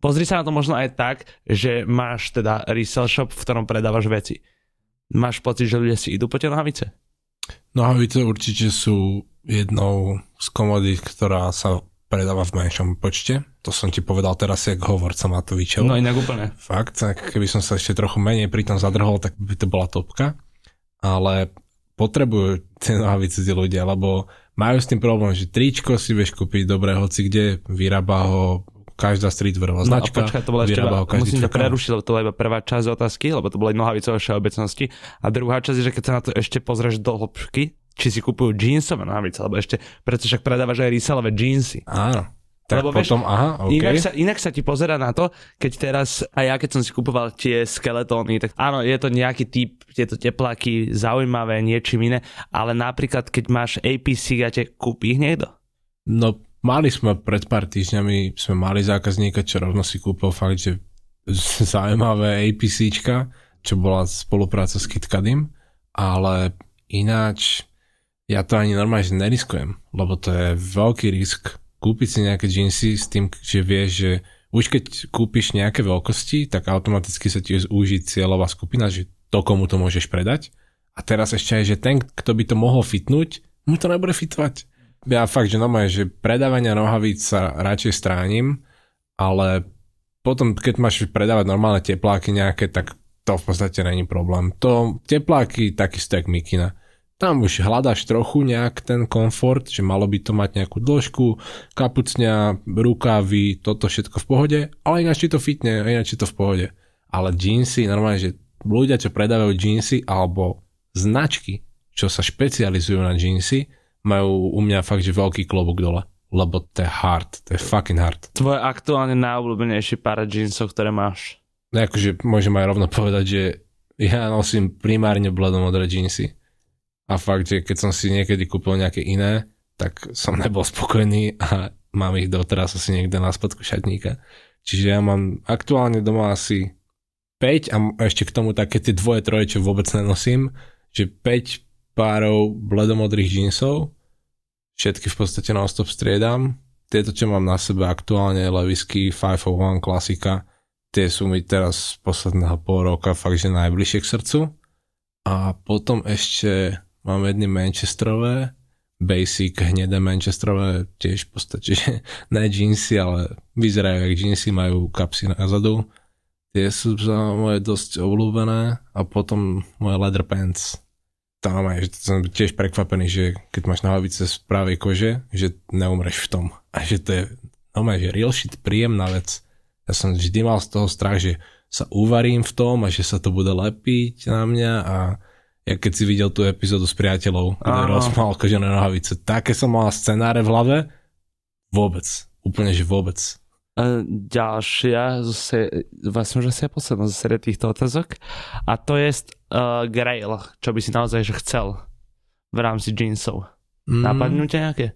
Pozri sa na to možno aj tak, že máš teda resell shop, v ktorom predávaš veci. Máš pocit, že ľudia si idú po tie nohavice? Nohavice určite sú jednou z komodít, ktorá sa predáva v menšom počte. To som ti povedal teraz, jak hovorca Matovičov. No inak úplne. Fakt, tak keby som sa ešte trochu menej pri tom zadrhol, tak by to bola topka ale potrebujú tie nohavice tí ľudia, lebo majú s tým problém, že tričko si vieš kúpiť dobre, hoci kde, vyrába ho každá streetwearová značka. No, počkaj, to bola ešte iba, musím ťa prerušiť, lebo to bola iba prvá časť otázky, lebo to bola nohavicové všeobecnosti. A druhá časť je, že keď sa na to ešte pozrieš do hĺbky, či si kúpujú jeansové nohavice, alebo ešte, pretože však predávaš aj resellové jeansy. Áno. Tak Lebo potom, vieš, aha, okay. inak, sa, inak sa ti pozera na to, keď teraz, a ja keď som si kupoval tie skeletóny, tak áno, je to nejaký typ, tieto tepláky zaujímavé, niečím iné, ale napríklad keď máš APC, ja te kúpi ich niekto? No, mali sme pred pár týždňami, sme mali zákazníka, čo rovno si kúpil fakt, že zaujímavé APCčka, čo bola spolupráca s KitKadim, ale ináč ja to ani normálne neriskujem, lebo to je veľký risk kúpiť si nejaké jeansy s tým, že vieš, že už keď kúpiš nejaké veľkosti, tak automaticky sa ti zúži cieľová skupina, že to, komu to môžeš predať. A teraz ešte aj, že ten, kto by to mohol fitnúť, mu to nebude fitovať. Ja fakt, že normálne, že predávania nohavíc sa radšej stránim, ale potom, keď máš predávať normálne tepláky nejaké, tak to v podstate není problém. To tepláky takisto jak mikina tam už hľadáš trochu nejak ten komfort, že malo by to mať nejakú dĺžku, kapucňa, rukávy, toto všetko v pohode, ale ináč ti to fitne, ináč to v pohode. Ale jeansy, normálne, že ľudia, čo predávajú jeansy alebo značky, čo sa špecializujú na jeansy, majú u mňa fakt, že veľký klobúk dole. Lebo to je hard, to je fucking hard. Tvoje aktuálne najobľúbenejšie pár jeansov, ktoré máš? No akože môžem aj rovno povedať, že ja nosím primárne bledomodré jeansy a fakt, že keď som si niekedy kúpil nejaké iné, tak som nebol spokojný a mám ich doteraz asi niekde na spodku šatníka. Čiže ja mám aktuálne doma asi 5 a ešte k tomu také tie dvoje, troje, čo vôbec nenosím, že 5 párov bledomodrých džínsov, všetky v podstate na stop striedam. Tieto, čo mám na sebe aktuálne, Levisky 501 klasika, tie sú mi teraz z posledného pol roka fakt, že najbližšie k srdcu. A potom ešte Mám jedny Manchesterové, basic hnedé Manchesterové, tiež v podstate, že ne jeansy, ale vyzerajú jak jeansy, majú kapsy na zadu. Tie sú za moje dosť obľúbené a potom moje leather pants. Tam aj, som tiež prekvapený, že keď máš nohavice z pravej kože, že neumreš v tom. A že to je normálne, že real shit, príjemná vec. Ja som vždy mal z toho strach, že sa uvarím v tom a že sa to bude lepiť na mňa a ja keď si videl tú epizódu s priateľov, kde rozmal kožené nohavice, také som mal scenáre v hlave, vôbec, úplne že vôbec. A ďalšia, zase, vlastne už asi posledná zo série týchto otázok a to je uh, grail, čo by si naozaj že chcel v rámci jeansov. Mm. Napadnú ťa nejaké?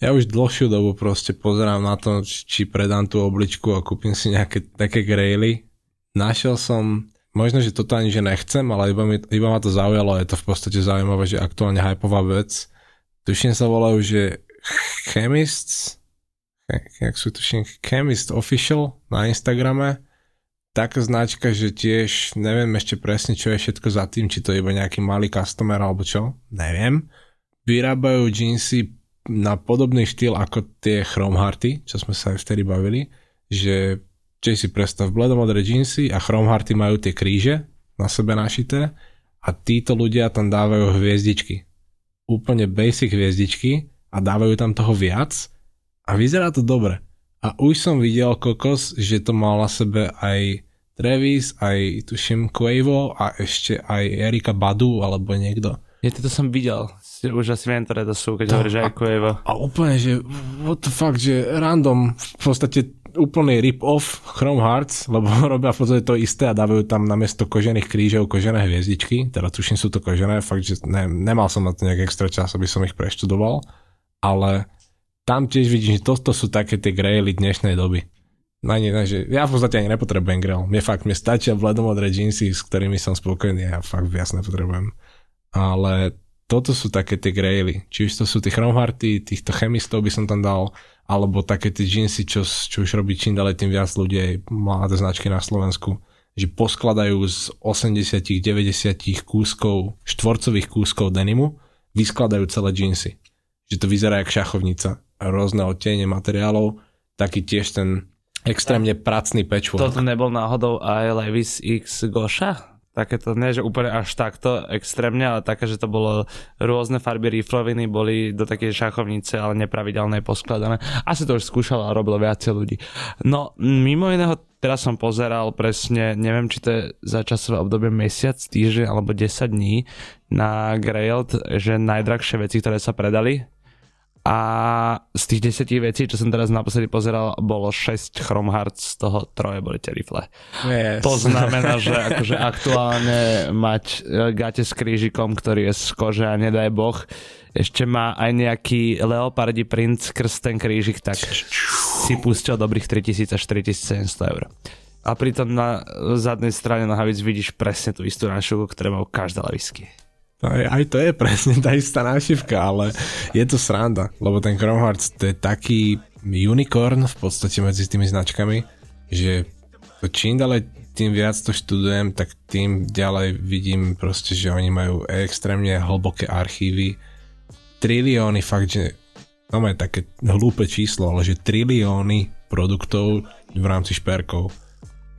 Ja už dlhšiu dobu proste pozerám na to, či predám tú obličku a kúpim si nejaké také graily. Našiel som možno, že toto ani že nechcem, ale iba, mi, iba ma to zaujalo je to v podstate zaujímavé, že aktuálne hypová vec. Tuším sa volajú, že Chemists, jak sú tuším, Chemist Official na Instagrame, taká značka, že tiež neviem ešte presne, čo je všetko za tým, či to je iba nejaký malý customer alebo čo, neviem. Vyrábajú jeansy na podobný štýl ako tie Chrome Hearty, čo sme sa aj vtedy bavili, že Čiže si predstav bledomodré džínsy a chromharty majú tie kríže na sebe našité a títo ľudia tam dávajú hviezdičky. Úplne basic hviezdičky a dávajú tam toho viac a vyzerá to dobre. A už som videl kokos, že to mal na sebe aj Travis, aj tuším Quavo a ešte aj Erika Badu alebo niekto. Ja to som videl už asi viem, ktoré to sú, keď hovoríš aj Evo. A úplne, že what the fuck, že random, v podstate úplný rip-off Chrome Hearts, lebo robia v podstate to isté a dávajú tam namiesto kožených krížov kožené hviezdičky, teda tuším sú to kožené, fakt, že ne, nemal som na to nejak extra čas, aby som ich preštudoval, ale tam tiež vidím, že toto sú také tie graily dnešnej doby. No nie, že ja v podstate ani nepotrebujem grail. Mne fakt, mne stačia bledomodré jeansy, s ktorými som spokojný ja fakt viac nepotrebujem. Ale toto sú také tie graily. Či už to sú tie chromharty, týchto chemistov by som tam dal, alebo také tie jeansy, čo, čo už robí čím ďalej tým viac ľudí, aj mladé značky na Slovensku, že poskladajú z 80-90 kúskov, štvorcových kúskov denimu, vyskladajú celé jeansy. Že to vyzerá jak šachovnica. Rôzne odtiene materiálov, taký tiež ten extrémne pracný patchwork. Toto nebol náhodou aj Levis X Goša? Takéto, nie že úplne až takto extrémne, ale také, že to bolo rôzne farby rifloviny, boli do takej šachovnice, ale nepravidelné poskladané. Asi to už skúšalo a robilo viacej ľudí. No, mimo iného, teraz som pozeral presne, neviem, či to je za časové obdobie mesiac, týždeň alebo 10 dní na Grailed, že najdrahšie veci, ktoré sa predali, a z tých desetí vecí, čo som teraz naposledy pozeral, bolo 6 Chrome Hearts, z toho troje boli tie rifle. Yes. To znamená, že akože aktuálne mať e, gate s krížikom, ktorý je z kože a nedaj boh, ešte má aj nejaký leopardi princ krst ten krížik, tak si pustil dobrých 3000 až 4700 eur. A pritom na zadnej strane nohavic vidíš presne tú istú našuku, ktorú má každá lavisky. Aj, aj to je presne tá istá nášivka, ale je to sranda, lebo ten Chrome Hearts to je taký unicorn v podstate medzi tými značkami, že čím ďalej tým viac to študujem, tak tým ďalej vidím proste, že oni majú extrémne hlboké archívy, trilióny, fakt, že to je také hlúpe číslo, ale že trilióny produktov v rámci šperkov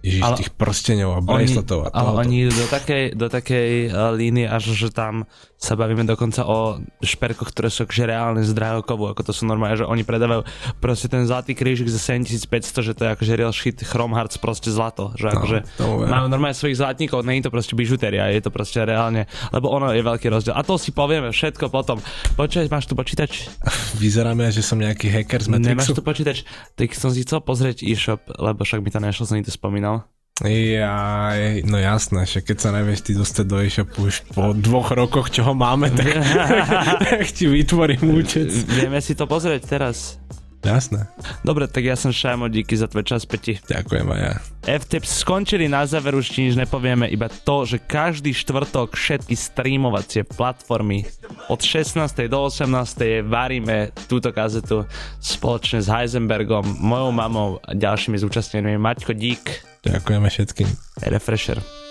Ježiš, ale tých prsteňov a braceletov a Ale oni do takej, do takej uh, línie až, že tam sa bavíme dokonca o šperkoch, ktoré sú akože reálne z drahého kovu, ako to sú normálne, že oni predávajú proste ten zlatý krížik za 7500, že to je akože real shit Chrome Hearts proste zlato, že no, akože majú normálne svojich zlatníkov, je to proste bižutéria, je to proste reálne, lebo ono je veľký rozdiel. A to si povieme všetko potom. Počkaj, máš tu počítač? Vyzeráme, že som nejaký hacker z Matrixu. Nemáš tu počítač? Tak som si chcel pozrieť e-shop, lebo však mi to nešlo, som to spomínal. Ja, no jasné, že keď sa nevieš ty dostať do e-shopu už po dvoch rokoch, čo ho máme, tak, tak ti vytvorím účet. Vieme si to pozrieť teraz. Jasné. Dobre, tak ja som Šajmo, díky za tvoj čas, Peti. Ďakujem aj ja. FTIPS skončili na záver, už nič nepovieme, iba to, že každý štvrtok všetky streamovacie platformy od 16. do 18. varíme túto kazetu spoločne s Heisenbergom, mojou mamou a ďalšími zúčastnenými. Maťko, dík. Ďakujeme všetkým. Refresher.